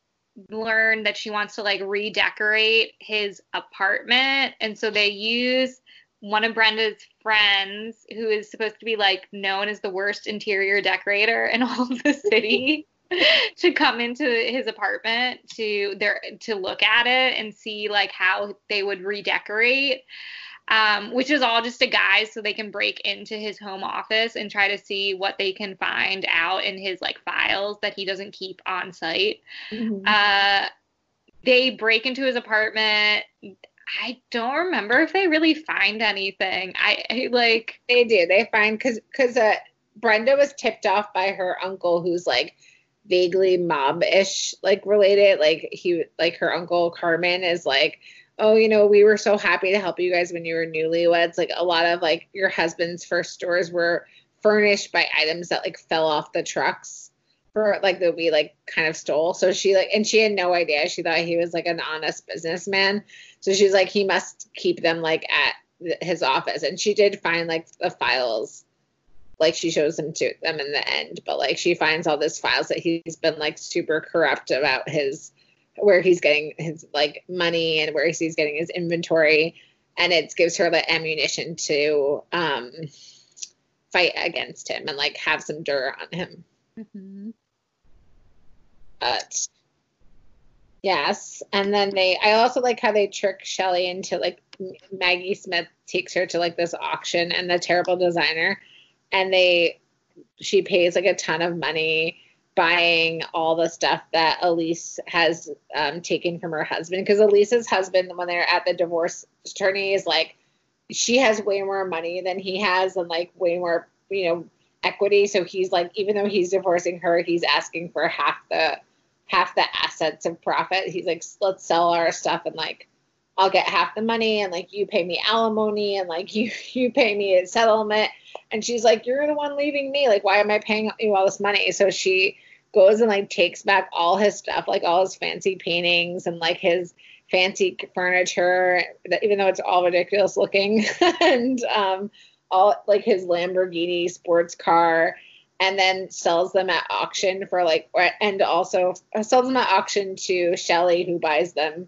learn that she wants to like redecorate his apartment. And so they use one of Brenda's friends, who is supposed to be like known as the worst interior decorator in all of the city, to come into his apartment to their to look at it and see like how they would redecorate. Um, which is all just a guise so they can break into his home office and try to see what they can find out in his like files that he doesn't keep on site. Mhm. Uh, they break into his apartment. I don't remember if they really find anything. I, I like They do. They find because because uh, Brenda was tipped off by her uncle, who's like vaguely mob-ish, like related. Like he, like her uncle Carmen is like, oh, you know, we were so happy to help you guys when you were newlyweds. Like a lot of like your husband's first stores were furnished by items that like fell off the trucks for like that we like kind of stole. So she like, and she had no idea. She thought he was like an honest businessman. So she's like, he must keep them like at his office. And she did find like the files. Like she shows them to them in the end. But like she finds all this files that he's been like super corrupt about his where he's getting his like money and where he's getting his inventory. And it gives her the ammunition to um fight against him and like have some dirt on him. But yes and then they i also like how they trick shelly into like maggie smith takes her to like this auction and the terrible designer and they she pays like a ton of money buying all the stuff that Elise has um, taken from her husband. Because Elise's husband, when they're at the divorce attorney, is like, she has way more money than he has, and like way more, you know, equity. So he's like, even though he's divorcing her, he's asking for half the half the assets of profit. He's like, let's sell our stuff and like I'll get half the money and like you pay me alimony and like you you pay me a settlement. And she's like, You're the one leaving me. Like, why am I paying you all this money? So she goes and like takes back all his stuff, like all his fancy paintings and like his fancy furniture, even though it's all ridiculous looking, and um, all like his Lamborghini sports car, and then sells them at auction for like, and also sells them at auction to Shelly, who buys them.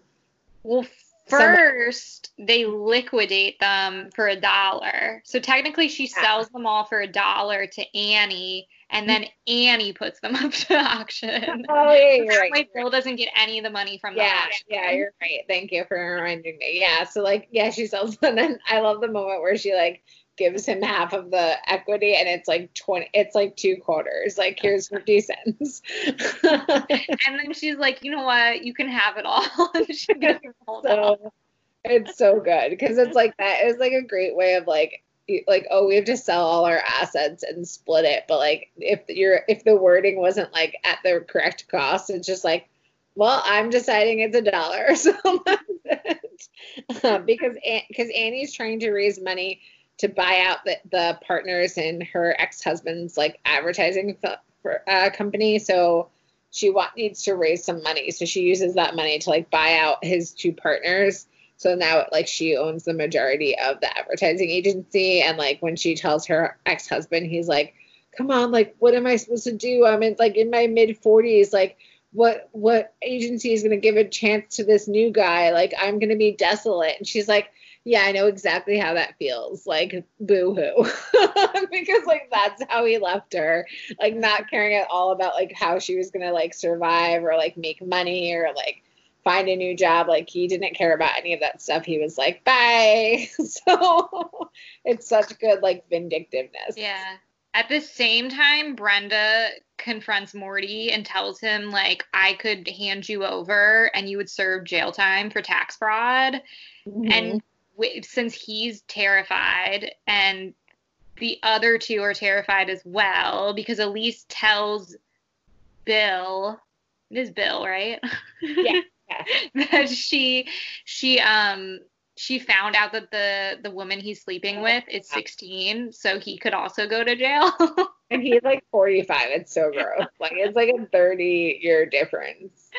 Well, First, they liquidate them for a dollar. So technically, she sells them all for a dollar to Annie, and then Annie puts them up to auction. Oh, yeah, you're right. Bill doesn't get any of the money from Yeah, auction. yeah, you're right. Thank you for reminding me. Yeah, so like, yeah, she sells, them, and then I love the moment where she like gives him half of the equity, and it's like twenty, it's like two quarters. Like, here's fifty cents. And then she's like, you know what? You can have it all. and she gives him all the so it's so good because it's like that is like a great way of like like oh we have to sell all our assets and split it but like if you're if the wording wasn't like at the correct cost it's just like well i'm deciding it's a dollar so that's it um, because because annie's trying to raise money to buy out the, the partners in her ex-husband's like advertising for, uh, company. So she wa- needs to raise some money. So she uses that money to like buy out his two partners. So now like she owns the majority of the advertising agency. And like when she tells her ex-husband he's like come on like what am i supposed to do? I'm in like in my mid 40s like what what agency is going to give a chance to this new guy? Like i'm going to be desolate. And she's like yeah i know exactly how that feels like boo hoo because like that's how he left her like not caring at all about like how she was going to like survive or like make money or like find a new job. Like he didn't care about any of that stuff. He was like, bye. so it's such good like vindictiveness. Yeah. At the same time, Brenda confronts Morty and tells him, like, I could hand you over and you would serve jail time for tax fraud. Mhm. And since he's terrified and the other two are terrified as well, because Elise tells Bill, it is Bill, right? Yeah, yeah. that she she um she found out that the the woman he's sleeping with is 16 so he could also go to jail and he's like 45. It's so gross. like it's like a 30 year difference.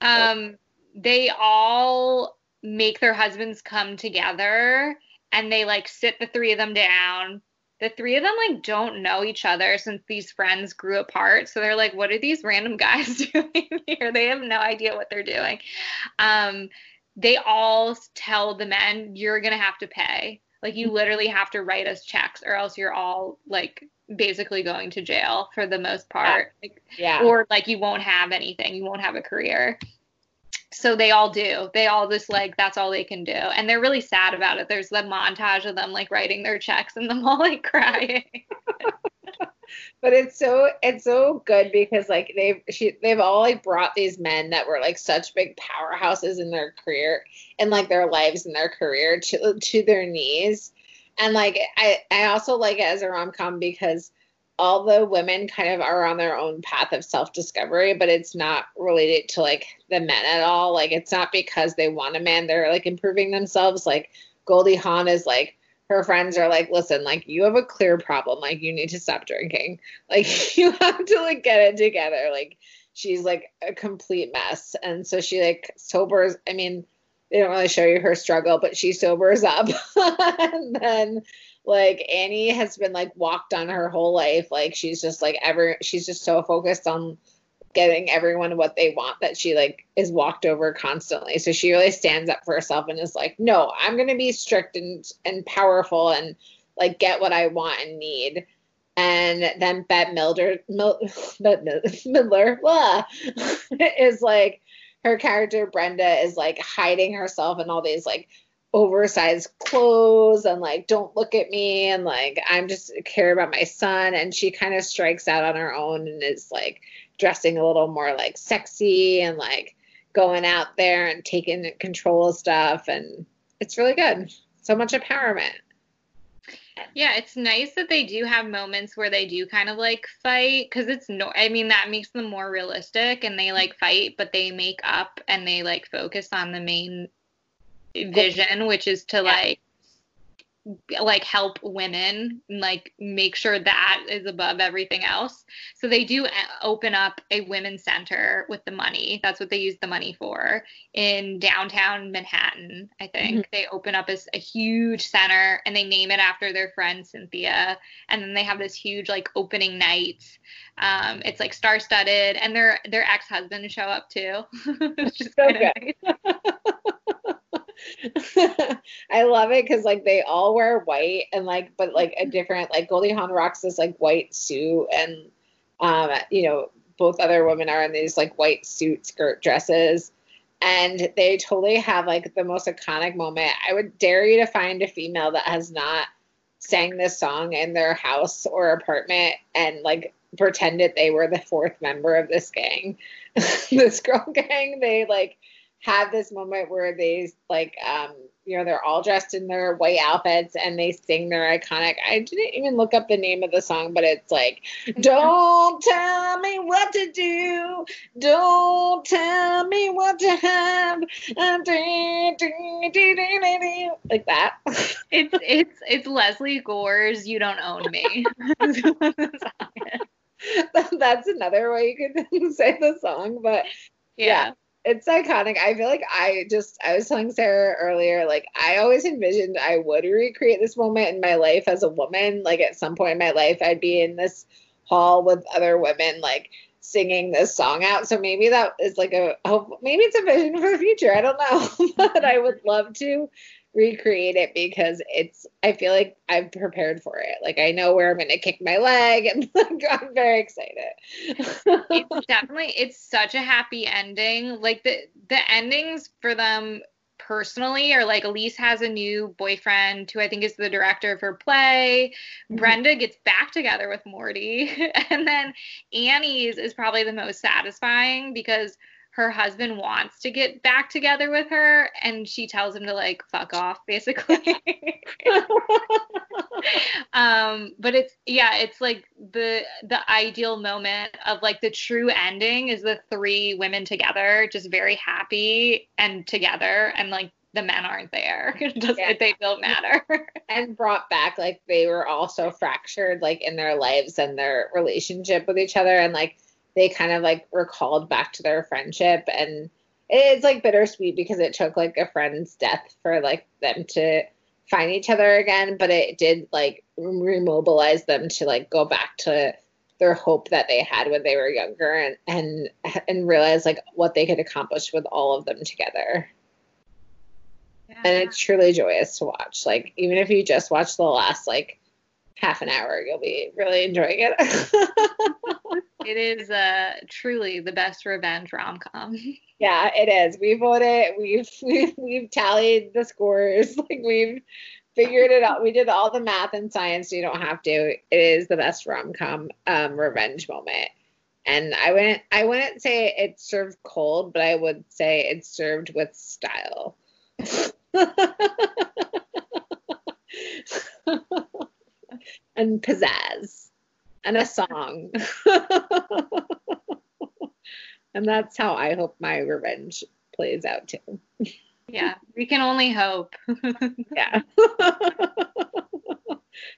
um they all make their husbands come together and they like sit the three of them down. The three of them like don't know each other since these friends grew apart. So they're like what are these random guys doing here? They have no idea what they're doing. Um they all tell the men you're gonna have to pay. Like you literally have to write us checks or else you're all like basically going to jail for the most part. Like, Yeah. or like you won't have anything. You won't have a career so they all do. They all just like that's all they can do. And they're really sad about it. There's the montage of them like writing their checks and them all like crying. But it's so it's so good because like they've she they've all like brought these men that were like such big powerhouses in their career and like their lives and their career to to their knees. And like i i also like it as a rom-com because all the women kind of are on their own path of self-discovery but it's not related to like the men at all like it's not because they want a man they're like improving themselves like goldie hawn is like her friends are like, listen, like you have a clear problem. Like you need to stop drinking. Like you have to like get it together. Like she's like a complete mess. And so she like sobers. I mean, they don't really show you her struggle, but she sobers up. and then like Annie has been like walked on her whole life. Like she's just like ever she's just so focused on getting everyone what they want that she like is walked over constantly. So she really stands up for herself and is like, no, I'm gonna be strict and and powerful and like get what I want and need. And then Bette Mildred, Mil, Midler blah, is like her character Brenda is like hiding herself in all these like oversized clothes and like don't look at me and like I'm just care about my son and she kind of strikes out on her own and is like dressing a little more like sexy and like going out there and taking control of stuff and it's really good. So much empowerment. Yeah, it's nice that they do have moments where they do kind of like fight because it's no, I mean, that makes them more realistic and they like fight, but they make up and they like focus on the main vision, which is to like like help women and like make sure that is above everything else. So they do uh, open up a women's center with the money. That's what they use the money for in downtown manhattan i think. Mm-hmm. they open up a, a huge center and they name it after their friend cynthia. And then they have this huge like opening night um, it's like star-studded and their their ex-husband show up too. Which is so good I love it because like they all wear white and like but like a different like Goldie Hawn rocks this like white suit and um you know both other women are in these like white suit skirt dresses and they totally have like the most iconic moment. I would dare you to find a female that has not sang this song in their house or apartment and like pretended they were the fourth member of this gang. this girl gang, they like had this moment where they like um you know they're all dressed in their white outfits and they sing their iconic i didn't even look up the name of the song but it's like don't tell me what to do. Don't tell me what to have. Like that. It's it's it's lesley gore's you don't own me. That's another way you could say the song but yeah. yeah it's iconic. I feel like I just I was telling Sarah earlier, like I always envisioned I would recreate this moment in my life as a woman. Like at some point in my life, I'd be in this hall with other women, like singing this song out. So maybe that is like a hope. Maybe it's a vision for the future. I don't know, but I would love to recreate it because it's I feel like I'm prepared for it. Like I know where I'm gonna kick my leg and like I'm very excited. it's definitely it's such a happy ending. Like the the endings for them personally are like Elise has a new boyfriend who I think is the director of her play. Mm-hmm. Brenda gets back together with Morty. and then Annie's is probably the most satisfying because her husband wants to get back together with her and she tells him to like fuck off basically. Um but it's yeah it's like the the ideal moment of like the true ending is the three women together just very happy and together and like the men aren't there. Just yeah. they don't matter. And brought back like they were all so fractured like in their lives and their relationship with each other and like they kind of like recalled back to their friendship and it's like bittersweet because it took like a friend's death for like them to find each other again but it did like remobilize them to like go back to their hope that they had when they were younger and and and realize like what they could accomplish with all of them together yeah. and it's truly joyous to watch like even if you just watch the last like half an hour you'll be really enjoying it it is uh, truly the best revenge rom com. Yeah, it is. We've voted. We've, we've we've tallied the scores. Like we've figured it out. We did all the math and science. You don't have to. It is the best rom com um, revenge moment. And I wouldn't I wouldn't say it's served cold, but I would say it's served with style. And pizzazz and a song. and that's how I hope my revenge plays out too. Yeah, we can only hope. yeah.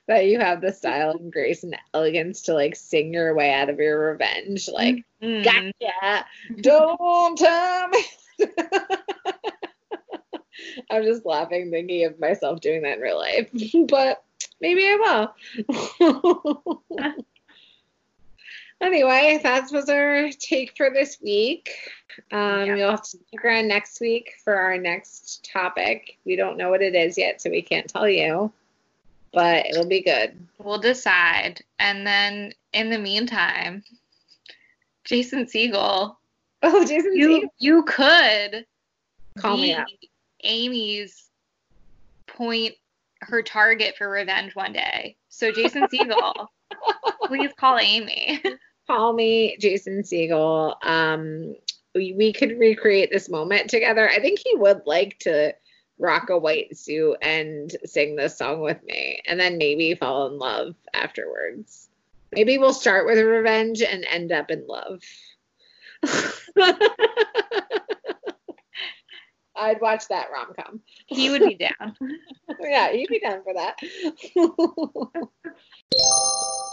that you have the style and grace and elegance to like sing your way out of your revenge. Like, mm-hmm. gotcha. Don't tell me. I'm just laughing thinking of myself doing that in real life, but maybe I will. Anyway, that was our take for this week. Um, yeah. You'll have to stick around next week for our next topic. We don't know what it is yet, so we can't tell you, but it'll be good. We'll decide. And then in the meantime, Jason Segel. Oh, Jason you, Segel. You could call me up. Amy's point, her target for revenge one day. So Jason Segel. Please call Amy. call me Jason Segel. Um, we, we could recreate this moment together. I think he would like to rock a white suit and sing this song with me, and then maybe fall in love afterwards. Maybe we'll start with revenge and end up in love. I'd watch that rom com. He would be down. yeah, he'd be down for that.